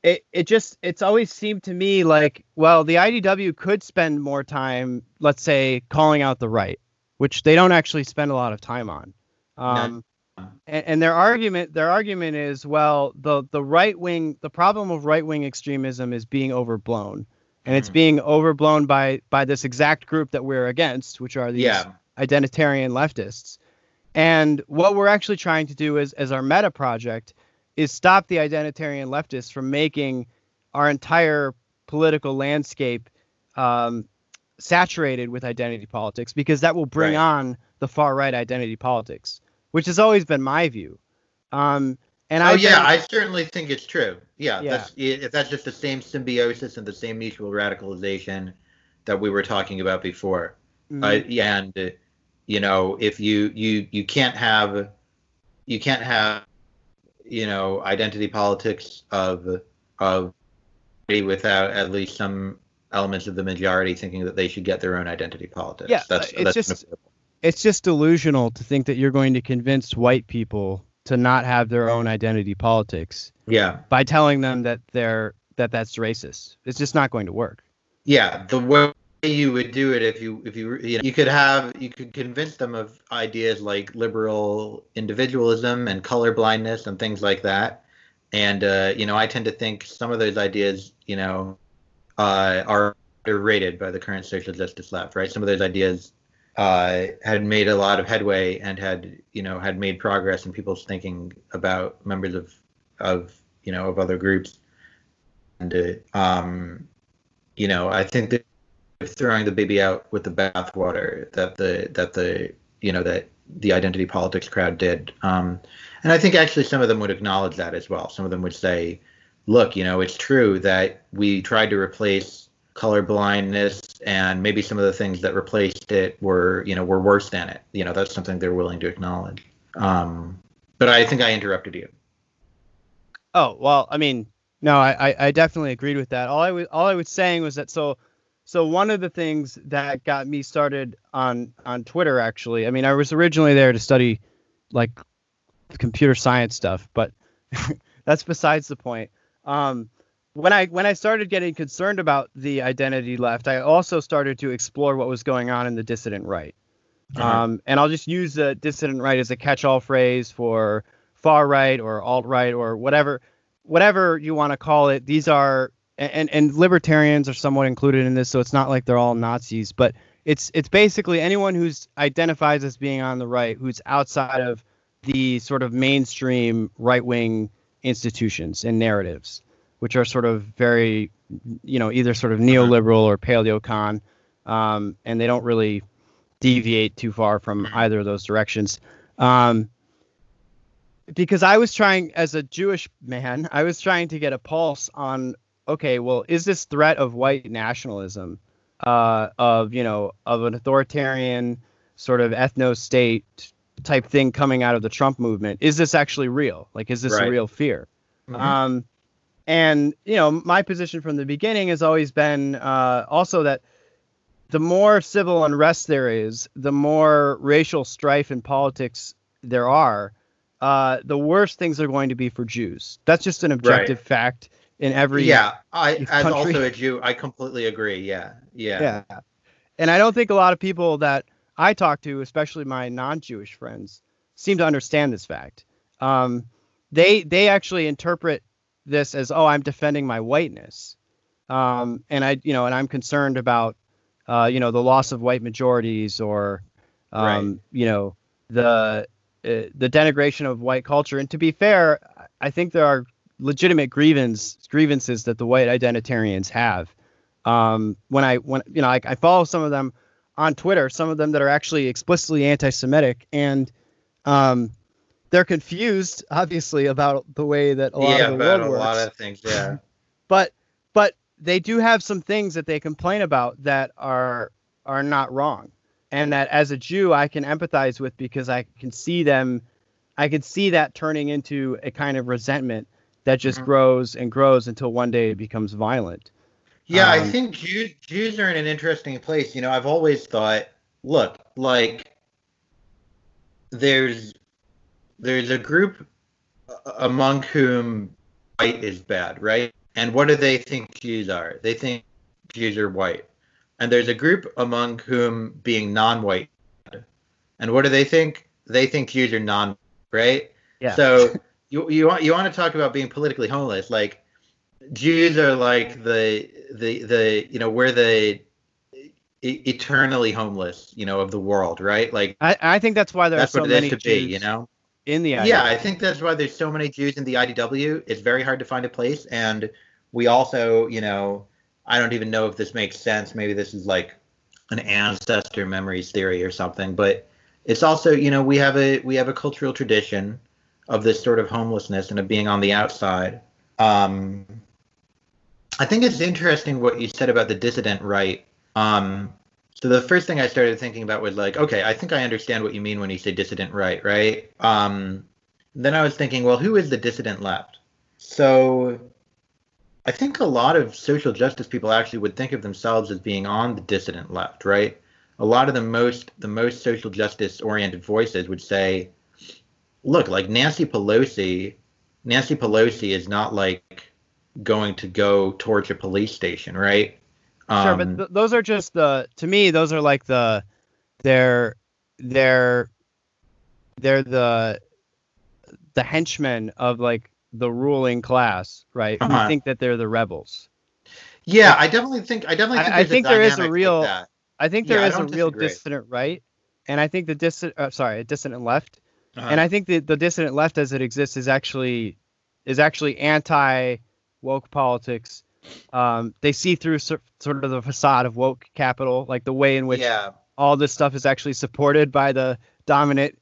it it just it's always seemed to me like well the IDW could spend more time, let's say, calling out the right, which they don't actually spend a lot of time on. Um, and, and their argument their argument is well the the right wing the problem of right wing extremism is being overblown and it's Mhm. being overblown by by this exact group that we're against which are these Yeah. identitarian leftists and what we're actually trying to do is as our meta project is stop the identitarian leftists from making our entire political landscape um, saturated with identity politics because that will bring Right. on the far right identity politics which has always been my view. Um, and oh I've yeah, been- I certainly think it's true. Yeah, Yeah. that's if that's just the same symbiosis and the same mutual radicalization that we were talking about before. Mhm. Uh, and you know, if you you you can't have you can't have you know identity politics of of without at least some elements of the majority thinking that they should get their own identity politics. Yeah, that's it's that's just- it's just delusional to think that you're going to convince white people to not have their own identity politics yeah. by telling them that they're that that's racist. It's just not going to work. Yeah, the way you would do it if you if you you, know, you could have you could convince them of ideas like liberal individualism and color blindness and things like that. And uh, you know, I tend to think some of those ideas, you know, uh, are underrated by the current social justice left. Right? Some of those ideas uh, had made a lot of headway and had you know had made progress in people's thinking about members of of you know of other groups. And uh, um, you know, I think that throwing the baby out with the bathwater that the that the you know that the identity politics crowd did. Um, and I think actually some of them would acknowledge that as well. Some of them would say, look, you know, it's true that we tried to replace color blindness and maybe some of the things that replaced it were you know were worse than it. You know that's something they're willing to acknowledge. Um, but i think i interrupted you. Oh well i mean no i i definitely agreed with that. All i was all i was saying was that so so one of the things that got me started on on twitter actually i mean i was originally there to study like computer science stuff but that's besides the point um when I when I started getting concerned about the identity left, I also started to explore what was going on in the dissident right. Uh-huh. Um, and I'll just use the dissident right as a catch-all phrase for far right or alt right or whatever whatever you want to call it. These are and and libertarians are somewhat included in this, so it's not like they're all Nazis, but it's it's basically anyone who's identifies as being on the right, who's outside of the sort of mainstream right-wing institutions and narratives which are sort of very, you know, either sort of neoliberal or paleocon, um, and they don't really deviate too far from mm-hmm. either of those directions. Um, because I was trying, as a Jewish man, I was trying to get a pulse on, okay, well, is this threat of white nationalism, uh, of you know, of an authoritarian sort of ethno state type thing coming out of the Trump movement? Is this actually real? Like, is this right. a real fear? Mm-hmm. Um, and you know, my position from the beginning has always been uh, also that the more civil unrest there is, the more racial strife in politics there are, uh, the worse things are going to be for Jews. That's just an objective right. fact in every yeah. I country. as also a Jew, I completely agree. Yeah, yeah, yeah. And I don't think a lot of people that I talk to, especially my non-Jewish friends, seem to understand this fact. Um, they they actually interpret this as oh i'm defending my whiteness um, and i you know and i'm concerned about uh, you know the loss of white majorities or um, right. you know the uh, the denigration of white culture and to be fair i think there are legitimate grievance grievances that the white identitarians have um, when i when you know I, I follow some of them on twitter some of them that are actually explicitly anti-semitic and um, they're confused, obviously, about the way that a lot yeah, of the world a works. lot of things, yeah. but but they do have some things that they complain about that are are not wrong, and that as a Jew I can empathize with because I can see them, I can see that turning into a kind of resentment that just mm-hmm. grows and grows until one day it becomes violent. Yeah, um, I think Jews Jews are in an interesting place. You know, I've always thought, look, like there's there's a group among whom white is bad, right? And what do they think Jews are? They think Jews are white. And there's a group among whom being non-white. And what do they think? They think Jews are non, white, right? Yeah. So you you want you want to talk about being politically homeless? Like Jews are like the the the you know we're the eternally homeless you know of the world, right? Like I I think that's why there that's are so what it many is to Jews. be, you know in the IDW. Yeah, I think that's why there's so many Jews in the IDW. It's very hard to find a place, and we also, you know, I don't even know if this makes sense. Maybe this is like an ancestor memories theory or something, but it's also, you know, we have a we have a cultural tradition of this sort of homelessness and of being on the outside. Um, I think it's interesting what you said about the dissident right. Um, so the first thing I started thinking about was like, okay, I think I understand what you mean when you say dissident right, right? Um, then I was thinking, well, who is the dissident left? So I think a lot of social justice people actually would think of themselves as being on the dissident left, right? A lot of the most the most social justice oriented voices would say, look, like Nancy Pelosi, Nancy Pelosi is not like going to go towards a police station, right? Um, sure, but um, th- those are just the to me those are like the they're they're they're the the henchmen of like the ruling class, right? Uh-huh. Who think that they're the rebels. Yeah, I definitely think I definitely think, I, I think there is a real like I think there yeah, is a real dissident right, and I think the dissident uh, sorry a dissident left, uh-huh. and I think that the dissident left as it exists is actually is actually anti woke politics um, they see through sort of the facade of woke capital, like the way in which yeah. all this stuff is actually supported by the dominant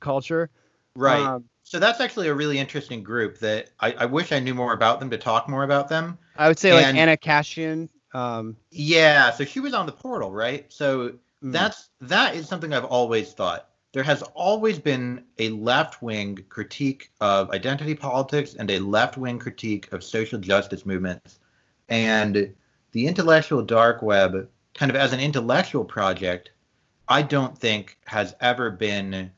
culture. Right. Um, so that's actually a really interesting group that I, I, wish I knew more about them to talk more about them. I would say and, like Anna Khachiyan Um, yeah, so she was on the portal, right? So mm, that's that is something I've always thought. There has always been a left-wing critique of identity politics and a left-wing critique of social justice movements. And the intellectual dark web, kind of as an intellectual project, I don't think has ever been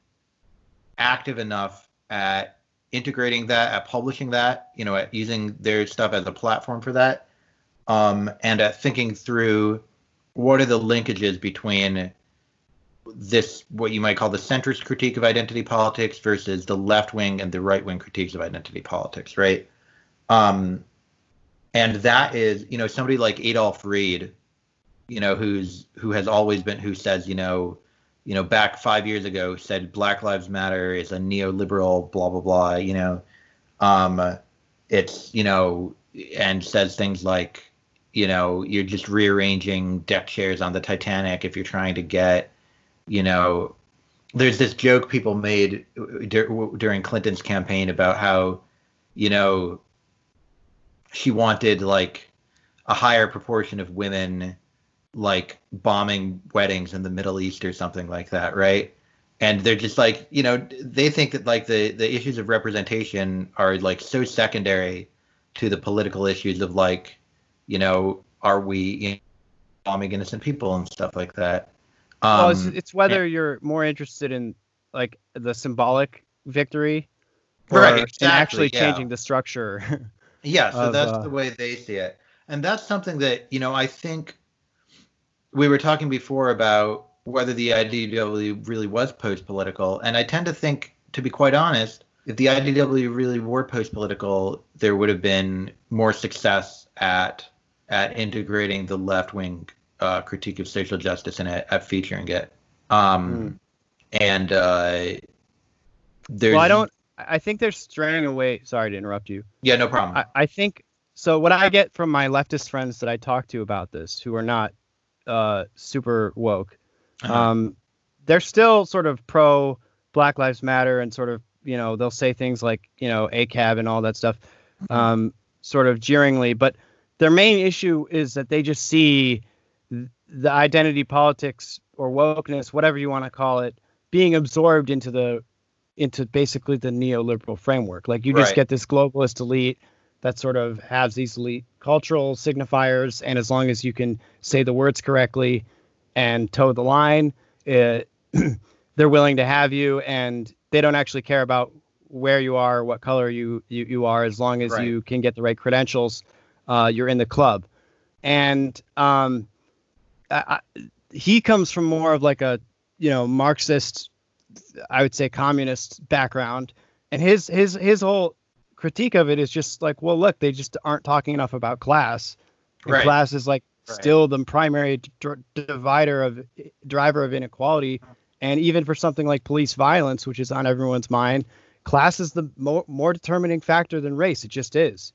active enough at integrating that, at publishing that, you know, at using their stuff as a platform for that, um, and at thinking through what are the linkages between this, what you might call the centrist critique of identity politics versus the left wing and the right wing critiques of identity politics, right? Um, and that is, you know, somebody like Adolph Reed, you know, who's who has always been who says, you know, you know, back five years ago said Black Lives Matter is a neoliberal, blah blah blah. You know, um, it's you know, and says things like, you know, you're just rearranging deck chairs on the Titanic if you're trying to get, you know, there's this joke people made dur- during Clinton's campaign about how, you know, she wanted like a higher proportion of women like bombing weddings in the Middle East or something like that, right? And they're just like, you know, they think that like the the issues of representation are like so secondary to the political issues of like, you know, are we you know, bombing innocent people and stuff like that. Um, well, it's, it's whether you're more interested in like the symbolic victory, or Right, in exactly, actually yeah. changing the structure. Yeah, so of, that's uh, the way they see it. And that's something that, you know, I think we were talking before about whether the IDW really was post political. And I tend to think, to be quite honest, if the IDW really were post political, there would have been more success at at integrating the left wing uh, critique of social justice and at, at featuring it. Um, And uh, there's. well, I don't. I think they're straying away. Sorry to interrupt you. Yeah, no problem. I, I think so. What I get from my leftist friends that I talk to about this, who are not uh, super woke, Uh-huh. um, they're still sort of pro Black Lives Matter and sort of you know they'll say things like you know ACAB and all that stuff, um, sort of jeeringly. But their main issue is that they just see th- the identity politics or wokeness, whatever you want to call it, being absorbed into the into basically the neoliberal framework. Like you just Right. get this globalist elite that sort of has these elite cultural signifiers, and as long as you can say the words correctly and toe the line, it, they're willing to have you, and they don't actually care about where you are, what color you you, you are, as long as Right. you can get the right credentials, uh, you're in the club. And um, I, he comes from more of like a you know Marxist, I would say communist background, and his his his whole critique of it is just like, well, look, they just aren't talking enough about class. Right. Class is like Right. still the primary dr- divider of driver of inequality, and even for something like police violence, which is on everyone's mind, class is the more more determining factor than race. It just is,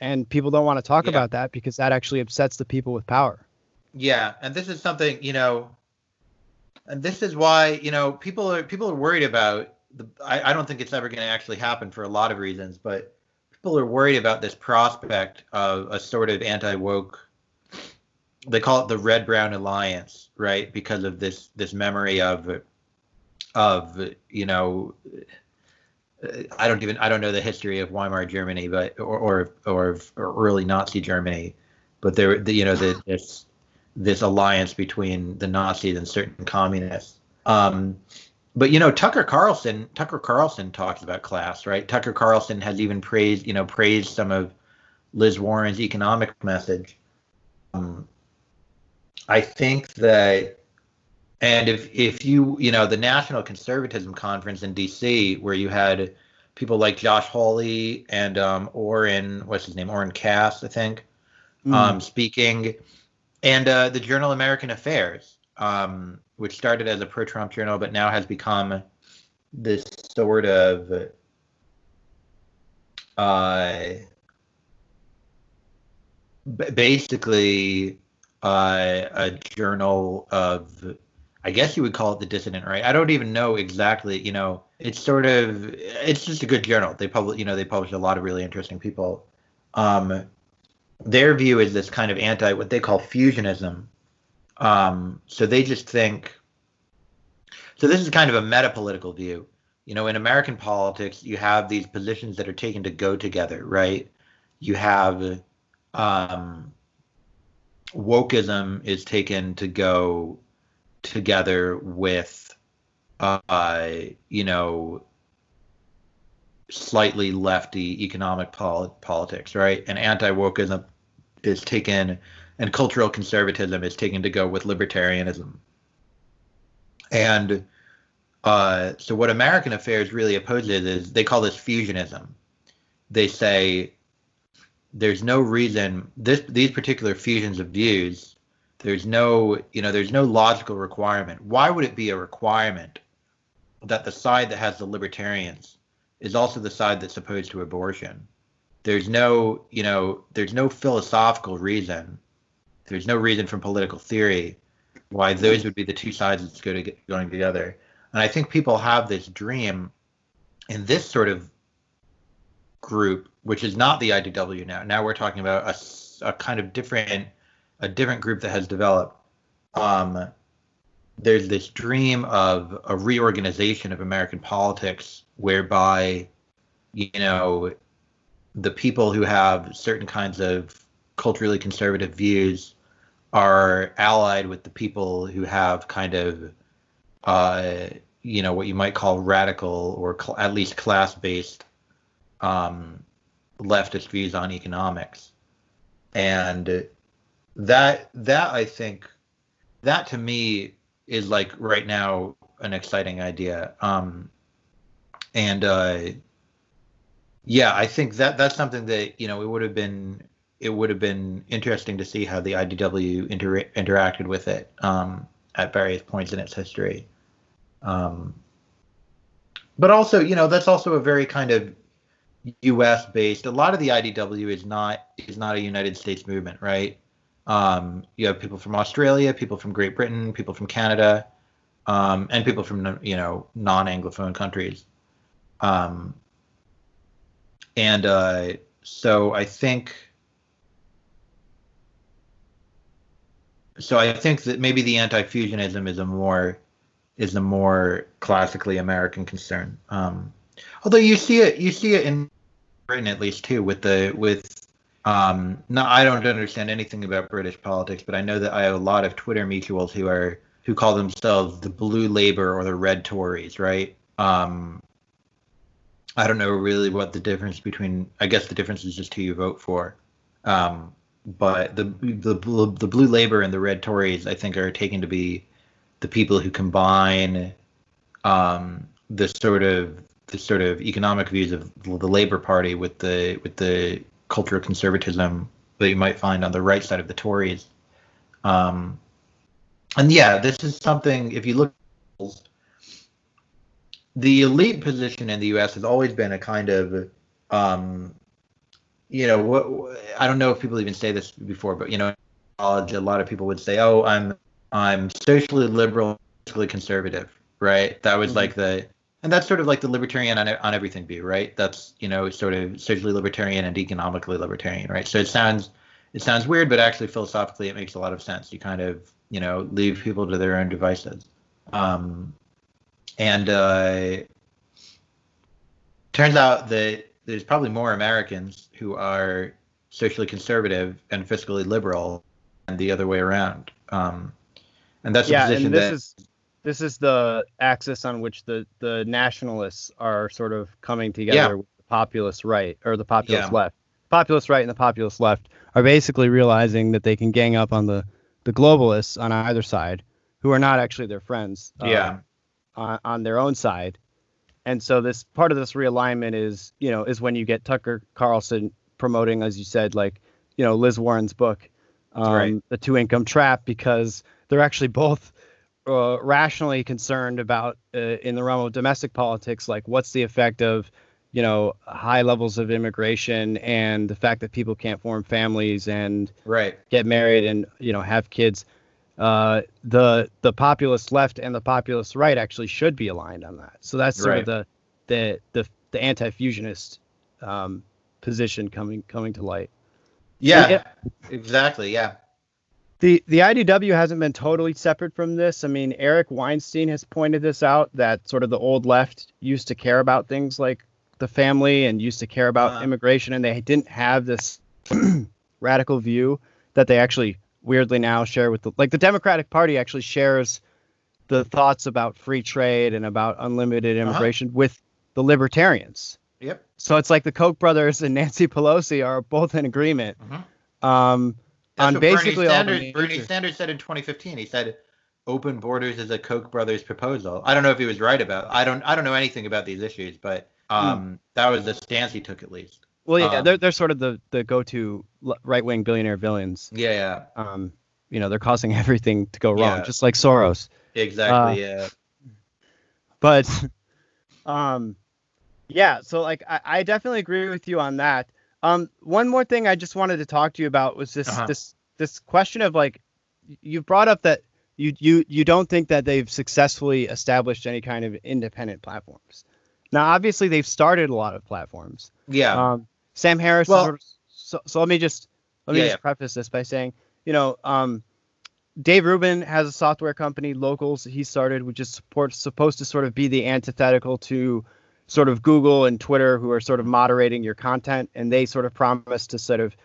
and people don't want to talk Yeah. about that because that actually upsets the people with power. Yeah, and this is something you know, and this is why you know people are people are worried about the. I, I don't think it's ever going to actually happen for a lot of reasons, but people are worried about this prospect of a sort of anti woke. They call it the red brown alliance, right? Because of this this memory of of you know. I don't even I don't know the history of Weimar Germany, but or or or, of early Nazi Germany, but there the, you know the, this this alliance between the Nazis and certain communists. Um, but you know, Tucker Carlson, Tucker Carlson talks about class, right? Tucker Carlson has even praised, you know, praised some of Liz Warren's economic message. Um, I think that, and if if you, you know, the National Conservatism Conference in D.C., where you had people like Josh Hawley and um, Orrin, what's his name, Oren Cass, I think, um, speaking, and uh, the Journal American Affairs, um, which started as a pro-Trump journal, but now has become this sort of uh, basically uh, a journal of, I guess you would call it the dissident, right? I don't even know exactly. You know, it's sort of, it's just a good journal. They publish, you know, they publish a lot of really interesting people. Um, their view is this kind of anti what they call fusionism. Um, so they just think. So this is kind of a meta political view. You know, in American politics, you have these positions that are taken to go together, right? You have um, wokeism is taken to go together with, uh, you know, slightly lefty economic pol- politics, right? And anti-wokeism is taken, and cultural conservatism is taken to go with libertarianism. And uh, so, what American Affairs really opposes is they call this fusionism. They say there's no reason this these particular fusions of views. There's no, you know, there's no logical requirement. Why would it be a requirement that the side that has the libertarians is also the side that's opposed to abortion. There's no, you know, there's no philosophical reason. There's no reason from political theory why those would be the two sides that's go to going together. And I think people have this dream in this sort of group, which is not the IDW now. Now we're talking about a, a kind of different, a different group that has developed. Um, there's this dream of a reorganization of American politics whereby, you know, the people who have certain kinds of culturally conservative views are allied with the people who have kind of, uh, you know, what you might call radical or cl- at least class based um, leftist views on economics. And that, that I think, that to me is like right now an exciting idea. Um, and uh, yeah, I think that that's something that you know it would have been it would have been interesting to see how the IDW inter- interacted with it um, at various points in its history. Um, but also, you know, that's also a very kind of U.S. based. A lot of the IDW is not is not a United States movement, right? Um, you have people from Australia, people from Great Britain, people from Canada, um, and people from you know non-anglophone countries. Um, and uh, so I think so I think that maybe the anti-fusionism is a more is a more classically American concern. Um, although you see it you see it in Britain at least too with the with um, no, I don't understand anything about British politics, but I know that I have a lot of Twitter mutuals who are who call themselves the blue Labour or the red Tories, right? Um, I don't know really what the difference between. I guess the difference is just who you vote for. Um, but the, the the blue Labour and the red Tories, I think, are taken to be the people who combine um, the sort of the sort of economic views of the Labour Party with the with the cultural conservatism that you might find on the right side of the Tories. Um, and yeah, this is something. If you look, the elite position in the U.S. has always been a kind of, um, you know, what I don't know if people even say this before, but you know, college, a lot of people would say, "Oh, I'm I'm socially liberal, socially conservative," right? That was mm-hmm. like the and that's sort of like the libertarian on, on everything view, right? That's you know sort of socially libertarian and economically libertarian, right? So it sounds it sounds weird, but actually philosophically it makes a lot of sense. You kind of you know leave people to their own devices, um, and uh, turns out that there's probably more Americans who are socially conservative and fiscally liberal, and the other way around. Um, and that's yeah, and this that is this is the axis on which the the nationalists are sort of coming together yeah. with the populist right or the populist yeah. left. Populist right and the populist left are basically realizing that they can gang up on the the globalists on either side, who are not actually their friends. Uh, yeah. On, on their own side, and so this part of this realignment is you know is when you get Tucker Carlson promoting, as you said, like you know Liz Warren's book, um, right. the two income trap, because they're actually both uh, rationally concerned about uh, in the realm of domestic politics, like what's the effect of, you know, high levels of immigration and the fact that people can't form families and right. get married and you know have kids. Uh, the the populist left and the populist right actually should be aligned on that. So that's sort right. of the the the, the anti-fusionist um, position coming coming to light. Yeah, exactly. Yeah. The the IDW hasn't been totally separate from this. I mean, Eric Weinstein has pointed this out that sort of the old left used to care about things like the family and used to care about Uh-huh. immigration, and they didn't have this radical view that they actually weirdly now share with the like the Democratic Party actually shares the thoughts about free trade and about unlimited Uh-huh. immigration with the libertarians. Yep. So it's like the Koch brothers and Nancy Pelosi are both in agreement Mhm. um, on basically Bernie all Sanders, Bernie Sanders said in 2015. He said, "Open borders is a Koch brothers proposal." I don't know if he was right about. I don't. I don't know anything about these issues, but um, that was the stance he took at least. Well, yeah, Um, they're they're sort of the the go-to right wing billionaire villains. Yeah, yeah, Um, you know, they're causing everything to go wrong, Yeah. just like Soros. exactly. yeah. But, um, yeah. So like, I, I definitely agree with you on that. Um, one more thing I just wanted to talk to you about was this Uh-huh. this this question of like, you brought up that you you you don't think that they've successfully established any kind of independent platforms. Now, obviously, they've started a lot of platforms. Yeah. Um, Sam Harris. Well- so, so let me just let me Yeah, just yeah. preface this by saying, you know, um, Dave Rubin has a software company, Locals. He started, which is support, supposed to sort of be the antithetical to sort of Google and Twitter, who are sort of moderating your content, and they sort of promise to sort of,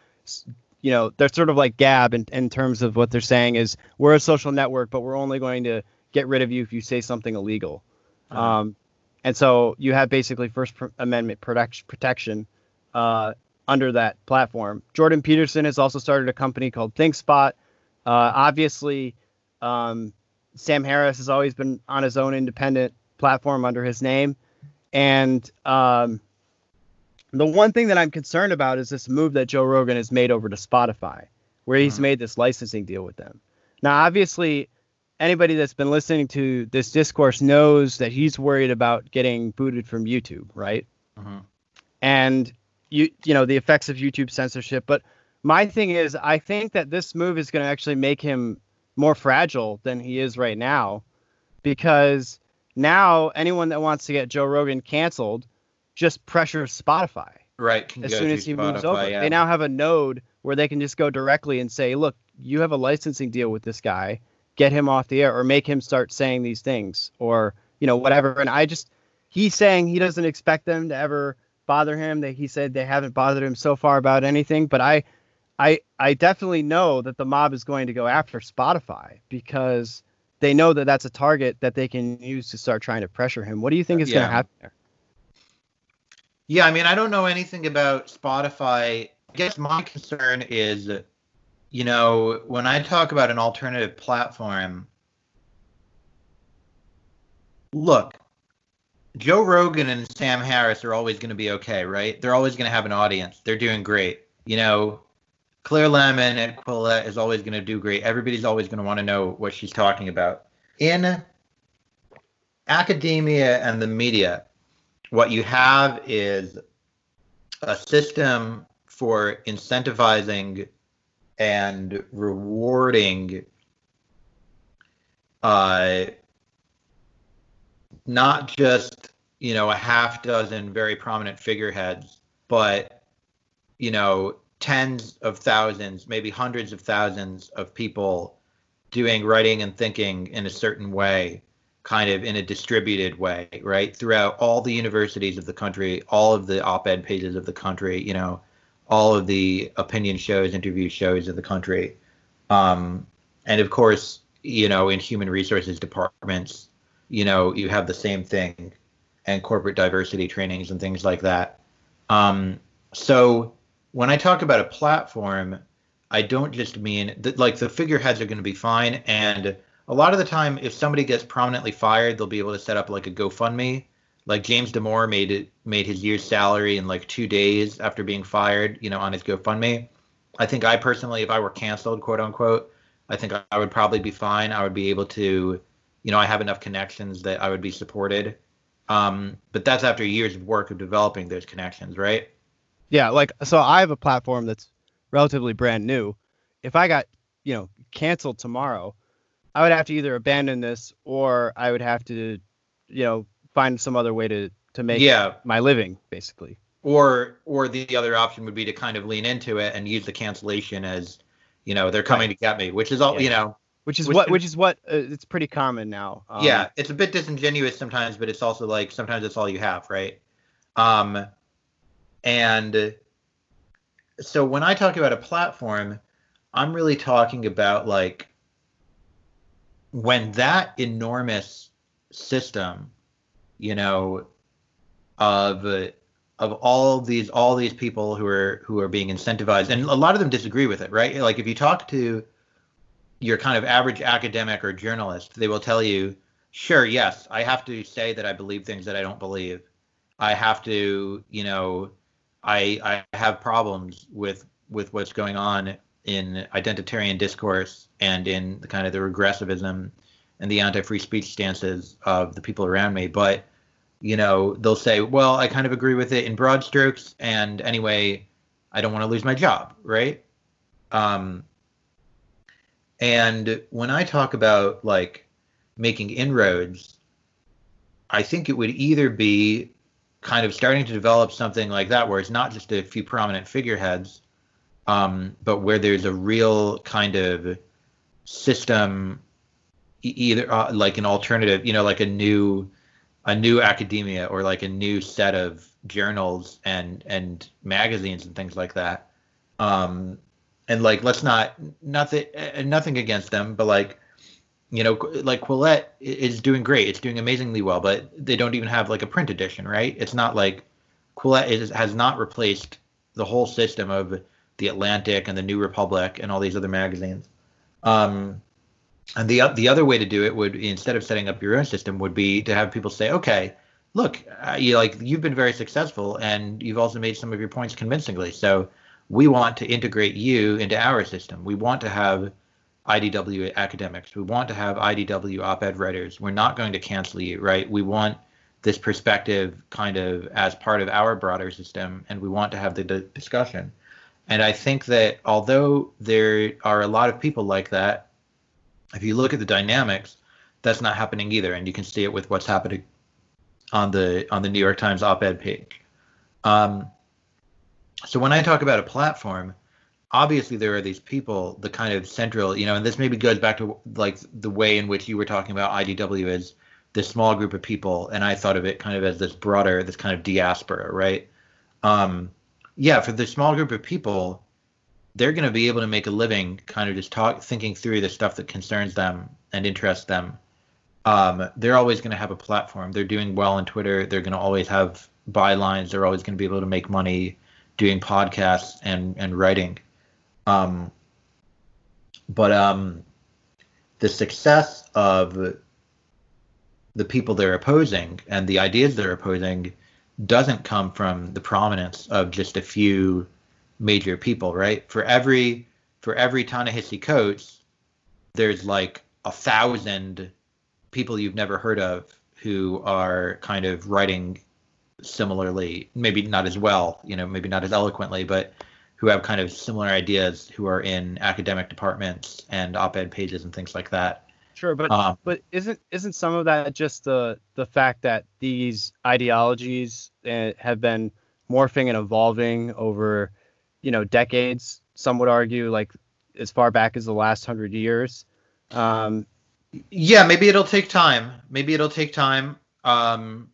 you know, they're sort of like Gab in, in terms of what they're saying is we're a social network, but we're only going to get rid of you if you say something illegal. Uh-huh. Um, and so you have basically First Amendment protect- protection uh, under that platform. Jordan Peterson has also started a company called ThinkSpot. Uh, obviously, um, Sam Harris has always been on his own independent platform under his name. And um, the one thing that I'm concerned about is this move that Joe Rogan has made over to Spotify, where he's Mhm. made this licensing deal with them. Now, obviously, anybody that's been listening to this discourse knows that he's worried about getting booted from YouTube, right? Mhm. and you you know the effects of YouTube censorship. But my thing is, I think that this move is going to actually make him more fragile than he is right now, because now anyone that wants to get Joe Rogan canceled just pressures Spotify Right. As soon as he moves over. Yeah. They now have a node where they can just go directly and say, "Look, you have a licensing deal with this guy. Get him off the air, or make him start saying these things, or you know whatever." And I just he's saying he doesn't expect them to ever bother him. That he said they haven't bothered him so far about anything, but I. I, I definitely know that the mob is going to go after Spotify because they know that that's a target that they can use to start trying to pressure him. What do you think is going to happen there? Yeah, I mean, I don't know anything about Spotify. I guess my concern is, you know, when I talk about an alternative platform, look, Joe Rogan and Sam Harris are always going to be okay, right? They're always going to have an audience. They're doing great. You know, Claire Lehmann at Quillette is always going to do great. Everybody's always going to want to know what she's talking about. In academia and the media, what you have is a system for incentivizing and rewarding uh, not just you know a half dozen very prominent figureheads but you know tens of thousands maybe hundreds of thousands of people doing writing and thinking in a certain way kind of in a distributed way, right? Throughout all the universities of the country, all of the op-ed pages of the country, you know, all of the opinion shows, interview shows of the country. Um, and of course, you know, in human resources departments, you know, you have the same thing and corporate diversity trainings and things like that. Um, so when I talk about a platform, I don't just mean that like the figureheads are going to be fine. And a lot of the time if somebody gets prominently fired they'll be able to set up like a gofundme. Like james damore made it made his year's salary in like two days after being fired you know on his gofundme. I think i personally if i were canceled quote unquote i think i would probably be fine. I would be able to you know i have enough connections that i would be supported um, but that's after years of work of developing those connections right Yeah, like so I have a platform that's relatively brand new. If I got, you know, canceled tomorrow, I would have to either abandon this or I would have to, you know, find some other way to to make yeah my living basically. or or the other option would be to kind of lean into it and use the cancellation as you know they're coming right. to get me which is all yeah. you know which is which what which is what uh, it's pretty common now um, yeah it's a bit disingenuous sometimes but it's also like sometimes it's all you have right? Um and so when i talk about a platform i'm really talking about like when that enormous system you know of of all these all these people who are who are being incentivized and a lot of them disagree with it right? Like if you talk to your kind of average academic or journalist they will tell you sure yes i have to say that i believe things that i don't believe i have to you know i i have problems with with what's going on in identitarian discourse and in the kind of the regressivism and the anti-free speech stances of the people around me but you know, they'll say, well, I kind of agree with it in broad strokes, and anyway, I don't want to lose my job, right? Um, and when I talk about like making inroads, I think it would either be kind of starting to develop something like that, where it's not just a few prominent figureheads, um, but where there's a real kind of system, either uh, like an alternative, you know, like a new a new academia or like a new set of journals and and magazines and things like that. Um and like let's not nothing nothing against them but like you know like quillette is doing great. It's doing amazingly well but they don't even have like a print edition right? It's not like quillette is, has not replaced the whole system of the atlantic and the new republic and all these other magazines. Um and the the other way to do it would instead of setting up your own system would be to have people say, okay, look, uh, you like you've been very successful and you've also made some of your points convincingly. So we want to integrate you into our system. We want to have IDW academics. We want to have IDW op-ed writers. We're not going to cancel you, right? We want this perspective kind of as part of our broader system, and we want to have the, the discussion. And I think that although there are a lot of people like that if you look at the dynamics, that's not happening either, and you can see it with what's happening on the on the New York Times op-ed page. Um, so when I talk about a platform, obviously there are these people, the kind of central, you know, and this maybe goes back to like the way in which you were talking about IDW as this small group of people, and I thought of it kind of as this broader, this kind of diaspora, right? Um, yeah, for the small group of people, they're going to be able to make a living kind of just talk thinking through the stuff that concerns them and interests them. Um, they're always going to have a platform. They're doing well on twitter. They're going to always have bylines. They're always going to be able to make money doing podcasts and and writing um, but um, the success of the people they're opposing and the ideas they're opposing doesn't come from the prominence of just a few major people, right? For every for every Ta-Nehisi Coates, there's like a thousand people you've never heard of who are kind of writing similarly, maybe not as well, you know, maybe not as eloquently, but who have kind of similar ideas, who are in academic departments and op-ed pages and things like that. Sure, but um, but isn't isn't some of that just the the fact that these ideologies uh, have been morphing and evolving over you know decades. Some would argue like as far back as the last hundred years. Um, yeah, maybe it'll take time. Maybe it'll take time. Um,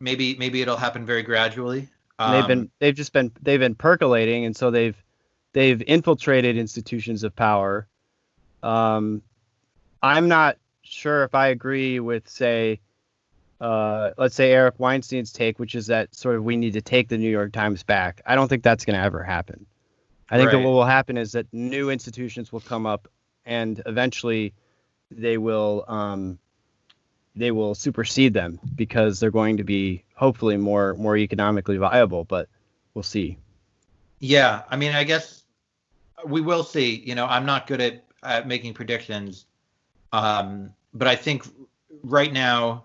maybe maybe it'll happen very gradually. Um, they've been they've just been they've been percolating, and so they've they've infiltrated institutions of power. Um, I'm not sure if I agree with say uh, let's say Eric Weinstein's take, which is that sort of we need to take the New York Times back. I don't think that's going to ever happen. I think right. that what will happen is that new institutions will come up, and eventually they will um, they will supersede them because they're going to be hopefully more more economically viable. But we'll see. Yeah, I mean, I guess we will see. You know, I'm not good at, at making predictions, um, but I think right now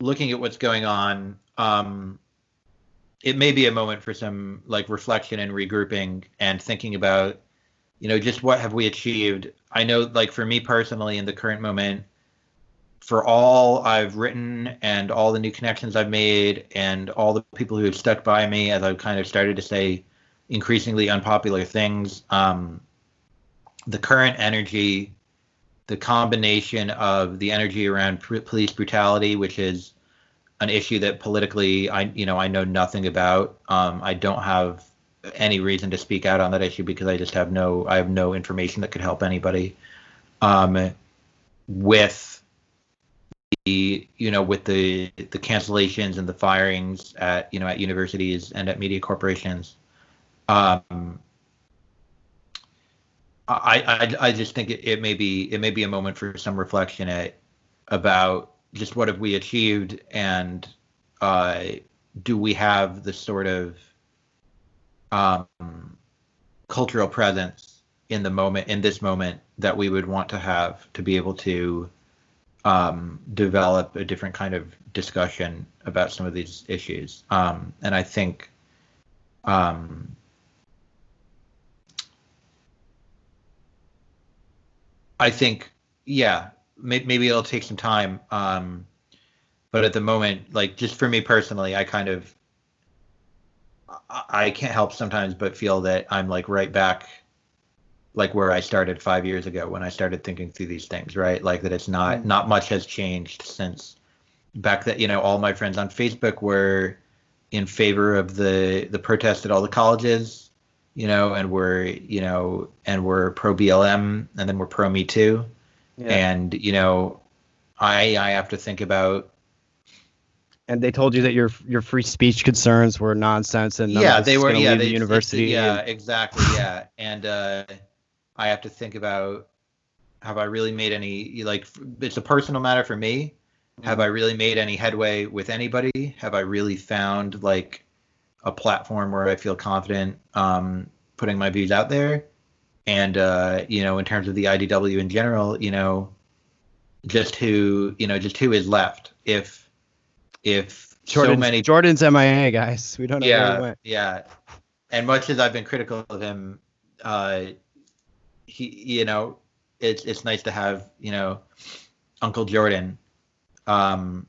looking at what's going on, um, it may be a moment for some like reflection and regrouping and thinking about, you know, just what have we achieved. I know, like for me personally, in the current moment, for all I've written and all the new connections I've made and all the people who have stuck by me as I've kind of started to say increasingly unpopular things, um, the current energy, the combination of the energy around pr- police brutality, which is an issue that politically I you know I know nothing about. Um, I don't have any reason to speak out on that issue because I just have no I have no information that could help anybody. Um, with you know with the the cancellations and the firings at you know at universities and at media corporations. Um, I, I I just think it, it may be it may be a moment for some reflection at about just what have we achieved and uh, do we have the sort of um, cultural presence in the moment in this moment that we would want to have to be able to um, develop a different kind of discussion about some of these issues um, and i think um, i think yeah maybe it'll take some time. Um, but at the moment, like just for me personally, I kind of I can't help sometimes but feel that I'm like right back like where I started five years ago when I started thinking through these things, right? Like that it's not mm-hmm. not much has changed since back that you know all my friends on Facebook were in favor of the the protest at all the colleges, you know, and were you know and were pro BLM and then we're pro Me Too yeah. and you know, I I have to think about. And they told you that your your free speech concerns were nonsense and yeah, they were yeah, they, the university. Yeah, and, exactly. Yeah, and uh, I have to think about have I really made any like it's a personal matter for me. Have I really made any headway with anybody? Have I really found like a platform where I feel confident um, putting my views out there? and uh, you know, in terms of the IDW in general, you know, just who you know, just who is left if if Jordan's, so many Jordan's MIA guys, we don't know yeah, where he went. Yeah, and much as I've been critical of him, uh, he you know, it's it's nice to have you know, Uncle Jordan. Um,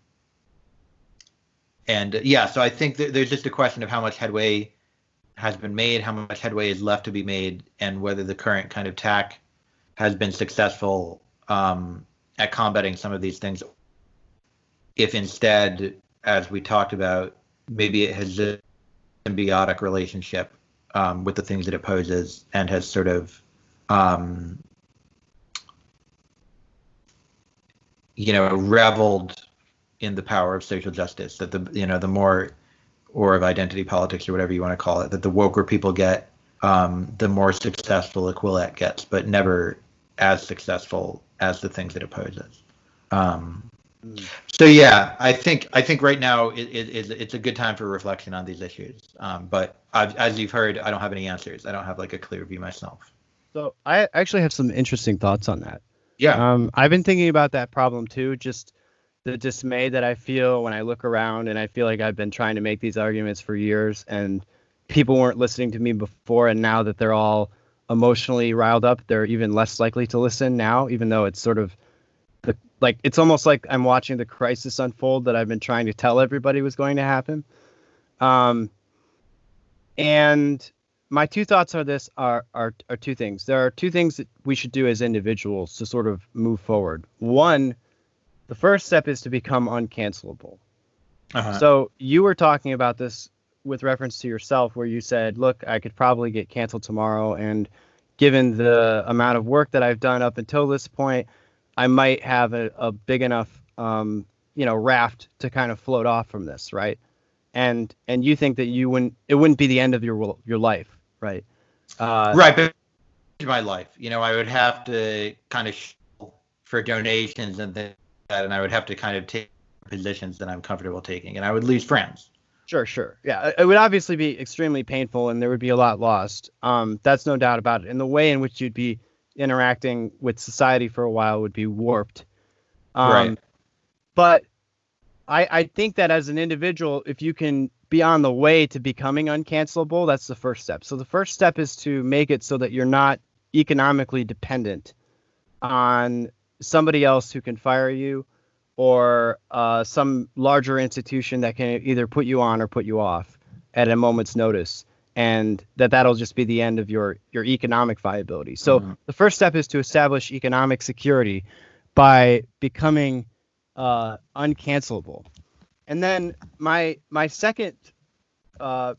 and yeah, so I think th- there's just a question of how much headway has been made, how much headway is left to be made, and whether the current kind of tack has been successful um, at combating some of these things. If instead, as we talked about, maybe it has a symbiotic relationship um, with the things that it poses and has sort of, um, you know, reveled in the power of social justice. That the you know the more or of identity politics or whatever you want to call it that the woker people get um, the more successful the Quillette gets, but never as successful as the things it opposes. Um, mm. So yeah, I think I think right now it, it, it's, it's a good time for reflection on these issues. Um, but I've, as you've heard, I don't have any answers. I don't have like a clear view myself. So I actually have some interesting thoughts on that. Yeah. Um, I've been thinking about that problem too. Just the dismay that I feel when I look around and I feel like I've been trying to make these arguments for years and people weren't listening to me before and now that they're all emotionally riled up, they're even less likely to listen now, even though it's sort of the like it's almost like I'm watching the crisis unfold that I've been trying to tell everybody was going to happen. Um and my two thoughts are this are, are are two things. There are two things that we should do as individuals to sort of move forward. One the first step is to become uncancelable. Uh-huh. So you were talking about this with reference to yourself, where you said, "Look, I could probably get canceled tomorrow, and given the amount of work that I've done up until this point, I might have a, a big enough, um, you know, raft to kind of float off from this, right?" And and you think that you wouldn't, it wouldn't be the end of your your life, right? Uh, right, but my life, you know, I would have to kind of for donations and things that, and I would have to kind of take positions that I'm comfortable taking, and I would lose friends. Sure, sure. Yeah, it would obviously be extremely painful, and there would be a lot lost. Um, that's no doubt about it. And the way in which you'd be interacting with society for a while would be warped. Um, right. But I, I think that as an individual, if you can be on the way to becoming uncancelable, that's the first step. So the first step is to make it so that you're not economically dependent on somebody else who can fire you or uh, some larger institution that can either put you on or put you off at a moment's notice and that that'll just be the end of your your economic viability so mm-hmm. the first step is to establish economic security by becoming uh, uncancelable. And then my my second uh,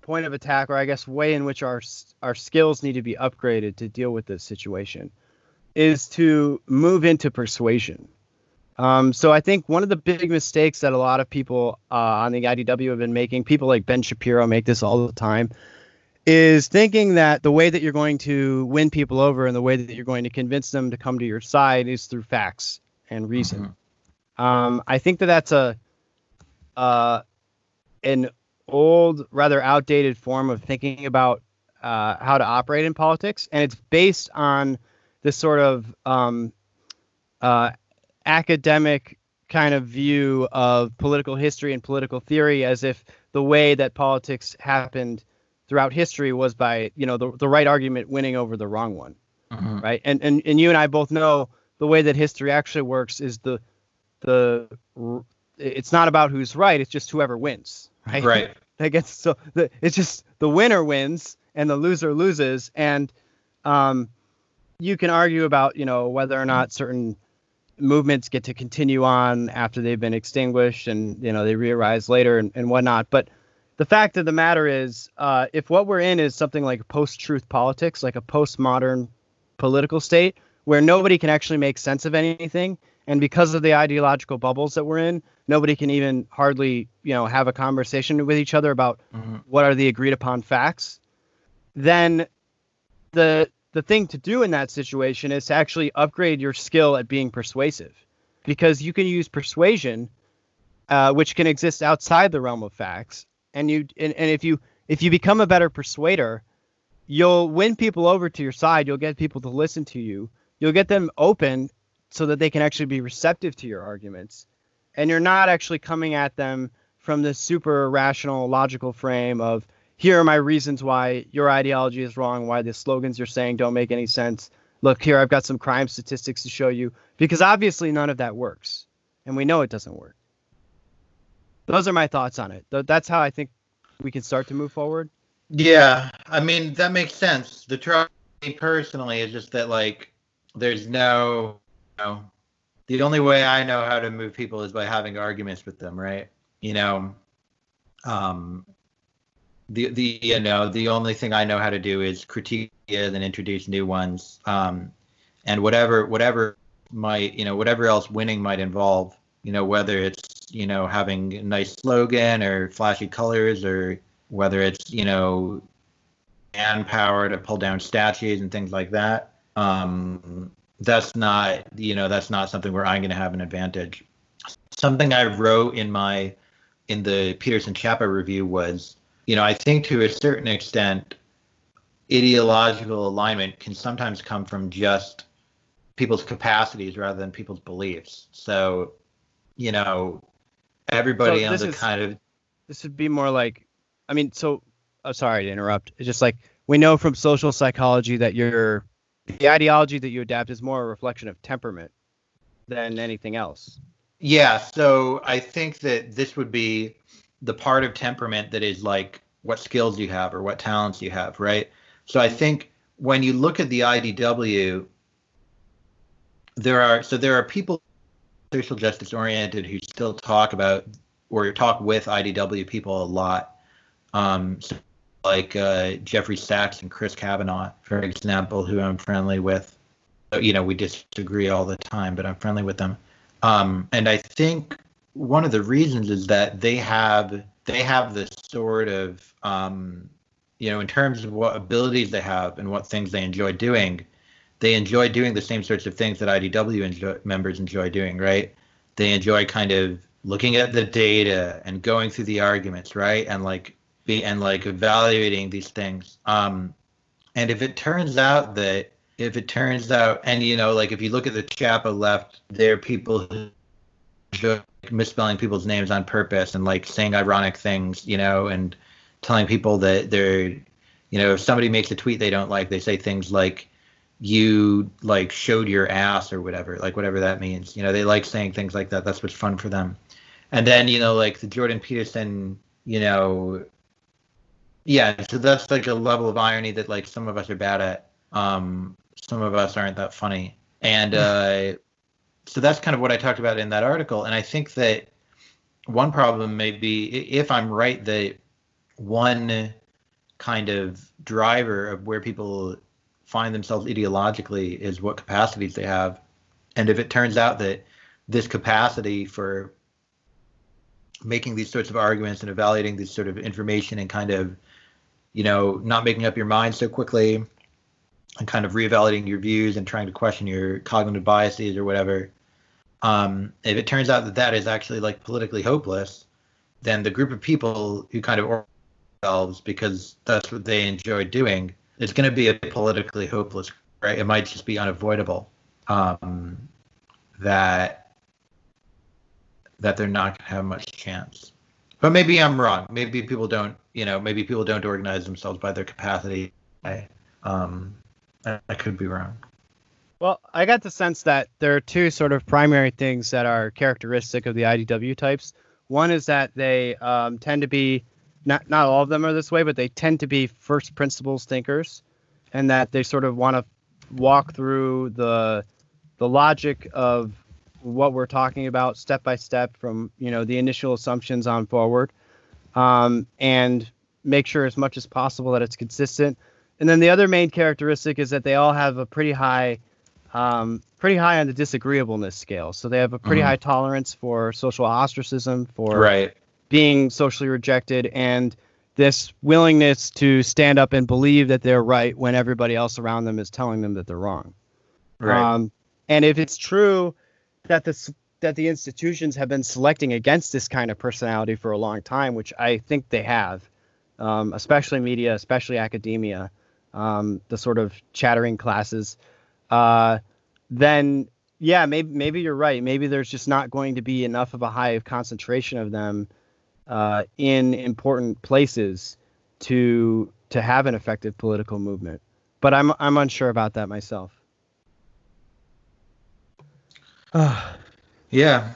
point of attack or i guess way in which our our skills need to be upgraded to deal with this situation is to move into persuasion. Um, so I think one of the big mistakes that a lot of people uh, on the IDW have been making, people like Ben Shapiro make this all the time, is thinking that the way that you're going to win people over and the way that you're going to convince them to come to your side is through facts and reason. Mm-hmm. Um, I think that that's a uh, an old, rather outdated form of thinking about uh, how to operate in politics, and it's based on this sort of um, uh, academic kind of view of political history and political theory as if the way that politics happened throughout history was by you know the, the right argument winning over the wrong one mm-hmm. right and, and and you and i both know the way that history actually works is the the it's not about who's right it's just whoever wins right? Right. That gets so the, it's just the winner wins and the loser loses and um you can argue about you know whether or not certain movements get to continue on after they've been extinguished and you know they re-arise later and, and whatnot but the fact of the matter is uh, if what we're in is something like post-truth politics like a postmodern political state where nobody can actually make sense of anything and because of the ideological bubbles that we're in nobody can even hardly you know have a conversation with each other about mm-hmm. what are the agreed upon facts then the the thing to do in that situation is to actually upgrade your skill at being persuasive because you can use persuasion uh, which can exist outside the realm of facts and you and, and if you if you become a better persuader you'll win people over to your side you'll get people to listen to you you'll get them open so that they can actually be receptive to your arguments and you're not actually coming at them from this super rational logical frame of here are my reasons why your ideology is wrong, why the slogans you're saying don't make any sense. Look, here I've got some crime statistics to show you because obviously none of that works. And we know it doesn't work. Those are my thoughts on it. That's how I think we can start to move forward. Yeah, I mean that makes sense. The trouble personally is just that like there's no, the only way I know how to move people is by having arguments with them, right? You know, um, the the you know the only thing I know how to do is critique and introduce new ones. Um, and whatever whatever might you know whatever else winning might involve, you know whether it's you know having a nice slogan or flashy colors or whether it's you know manpower to pull down statues and things like that. Um, that's not you know that's not something where I'm going to have an advantage. Something I wrote in my in the Peterson Chapo review was you know, I think to a certain extent, ideological alignment can sometimes come from just people's capacities rather than people's beliefs. So, you know, everybody so on the is, kind of this would be more like, I mean, so I'm oh, sorry to interrupt. It's just like we know from social psychology that your the ideology that you adapt is more a reflection of temperament than anything else. Yeah, so I think that this would be the part of temperament that is like what skills you have or what talents you have, right? So I think when you look at the IDW, there are so there are people social justice oriented who still talk about or talk with IDW people a lot. Um, so like uh, Jeffrey Sachs and Chris Kavanagh, for example, who I'm friendly with. You know, we disagree all the time, but I'm friendly with them. Um, and I think one of the reasons is that they have they have this sort of um, you know in terms of what abilities they have and what things they enjoy doing they enjoy doing the same sorts of things that idw enjoy, members enjoy doing right they enjoy kind of looking at the data and going through the arguments right and like be and like evaluating these things um and if it turns out that if it turns out and you know like if you look at the Chapo left there are people who misspelling people's names on purpose and like saying ironic things, you know, and telling people that they're, you know, if somebody makes a tweet they don't like, they say things like, you like showed your ass or whatever, like whatever that means. You know, they like saying things like that. That's what's fun for them. And then you know, like the Jordan Peterson, you know, yeah. So that's like a level of irony that like some of us are bad at. Um, some of us aren't that funny, and uh, so that's kind of what I talked about in that article. And I think that one problem may be if I'm right that one kind of driver of where people find themselves ideologically is what capacities they have. And if it turns out that this capacity for making these sorts of arguments and evaluating this sort of information and kind of, you know, not making up your mind so quickly and kind of reevaluating your views and trying to question your cognitive biases or whatever. Um, if it turns out that that is actually like politically hopeless, then the group of people who kind of or themselves because that's what they enjoy doing it's going to be a politically hopeless, right? It might just be unavoidable um, that that they're not going to have much chance. But maybe I'm wrong. Maybe people don't, you know, maybe people don't organize themselves by their capacity. I, um, I, could be wrong. Well, I got the sense that there are two sort of primary things that are characteristic of the IDW types. One is that they um, tend to be not not all of them are this way, but they tend to be first principles thinkers, and that they sort of want to walk through the the logic of what we're talking about step by step from you know the initial assumptions on forward, um, and make sure as much as possible that it's consistent. And then the other main characteristic is that they all have a pretty high, um, pretty high on the disagreeableness scale. So they have a pretty mm-hmm. high tolerance for social ostracism, for right being socially rejected and this willingness to stand up and believe that they're right when everybody else around them is telling them that they're wrong. Right. Um, and if it's true that the that the institutions have been selecting against this kind of personality for a long time, which I think they have, um, especially media, especially academia, um, the sort of chattering classes, uh, then yeah, maybe maybe you're right. Maybe there's just not going to be enough of a high concentration of them uh, in important places to to have an effective political movement. But I'm I'm unsure about that myself. Yeah.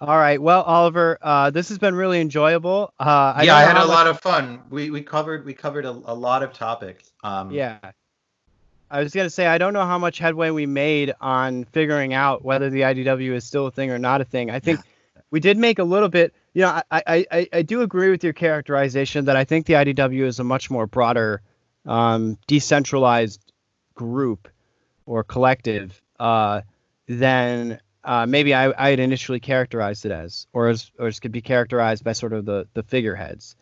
All right. Well, Oliver, uh, this has been really enjoyable. Uh, I yeah, I had a much... lot of fun. We we covered we covered a, a lot of topics. Um, yeah. I was gonna say I don't know how much headway we made on figuring out whether the IDW is still a thing or not a thing. I think yeah. we did make a little bit you know, I, I, I do agree with your characterization that I think the IDW is a much more broader, um, decentralized group or collective uh, than uh, maybe I, I had initially characterized it as, or as, or as could be characterized by sort of the, the figureheads.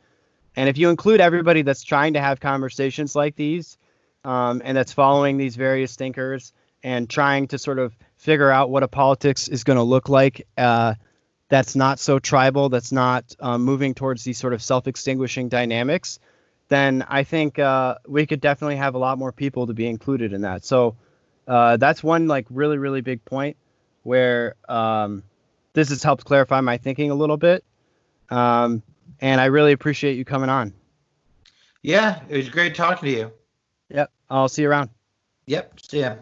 And if you include everybody that's trying to have conversations like these, um, and that's following these various thinkers and trying to sort of figure out what a politics is going to look like uh, that's not so tribal, that's not um, moving towards these sort of self-extinguishing dynamics, then I think uh, we could definitely have a lot more people to be included in that. So uh, that's one like really really big point where um, this has helped clarify my thinking a little bit, um, and I really appreciate you coming on. Yeah, it was great talking to you. Yep, I'll see you around. Yep, see ya.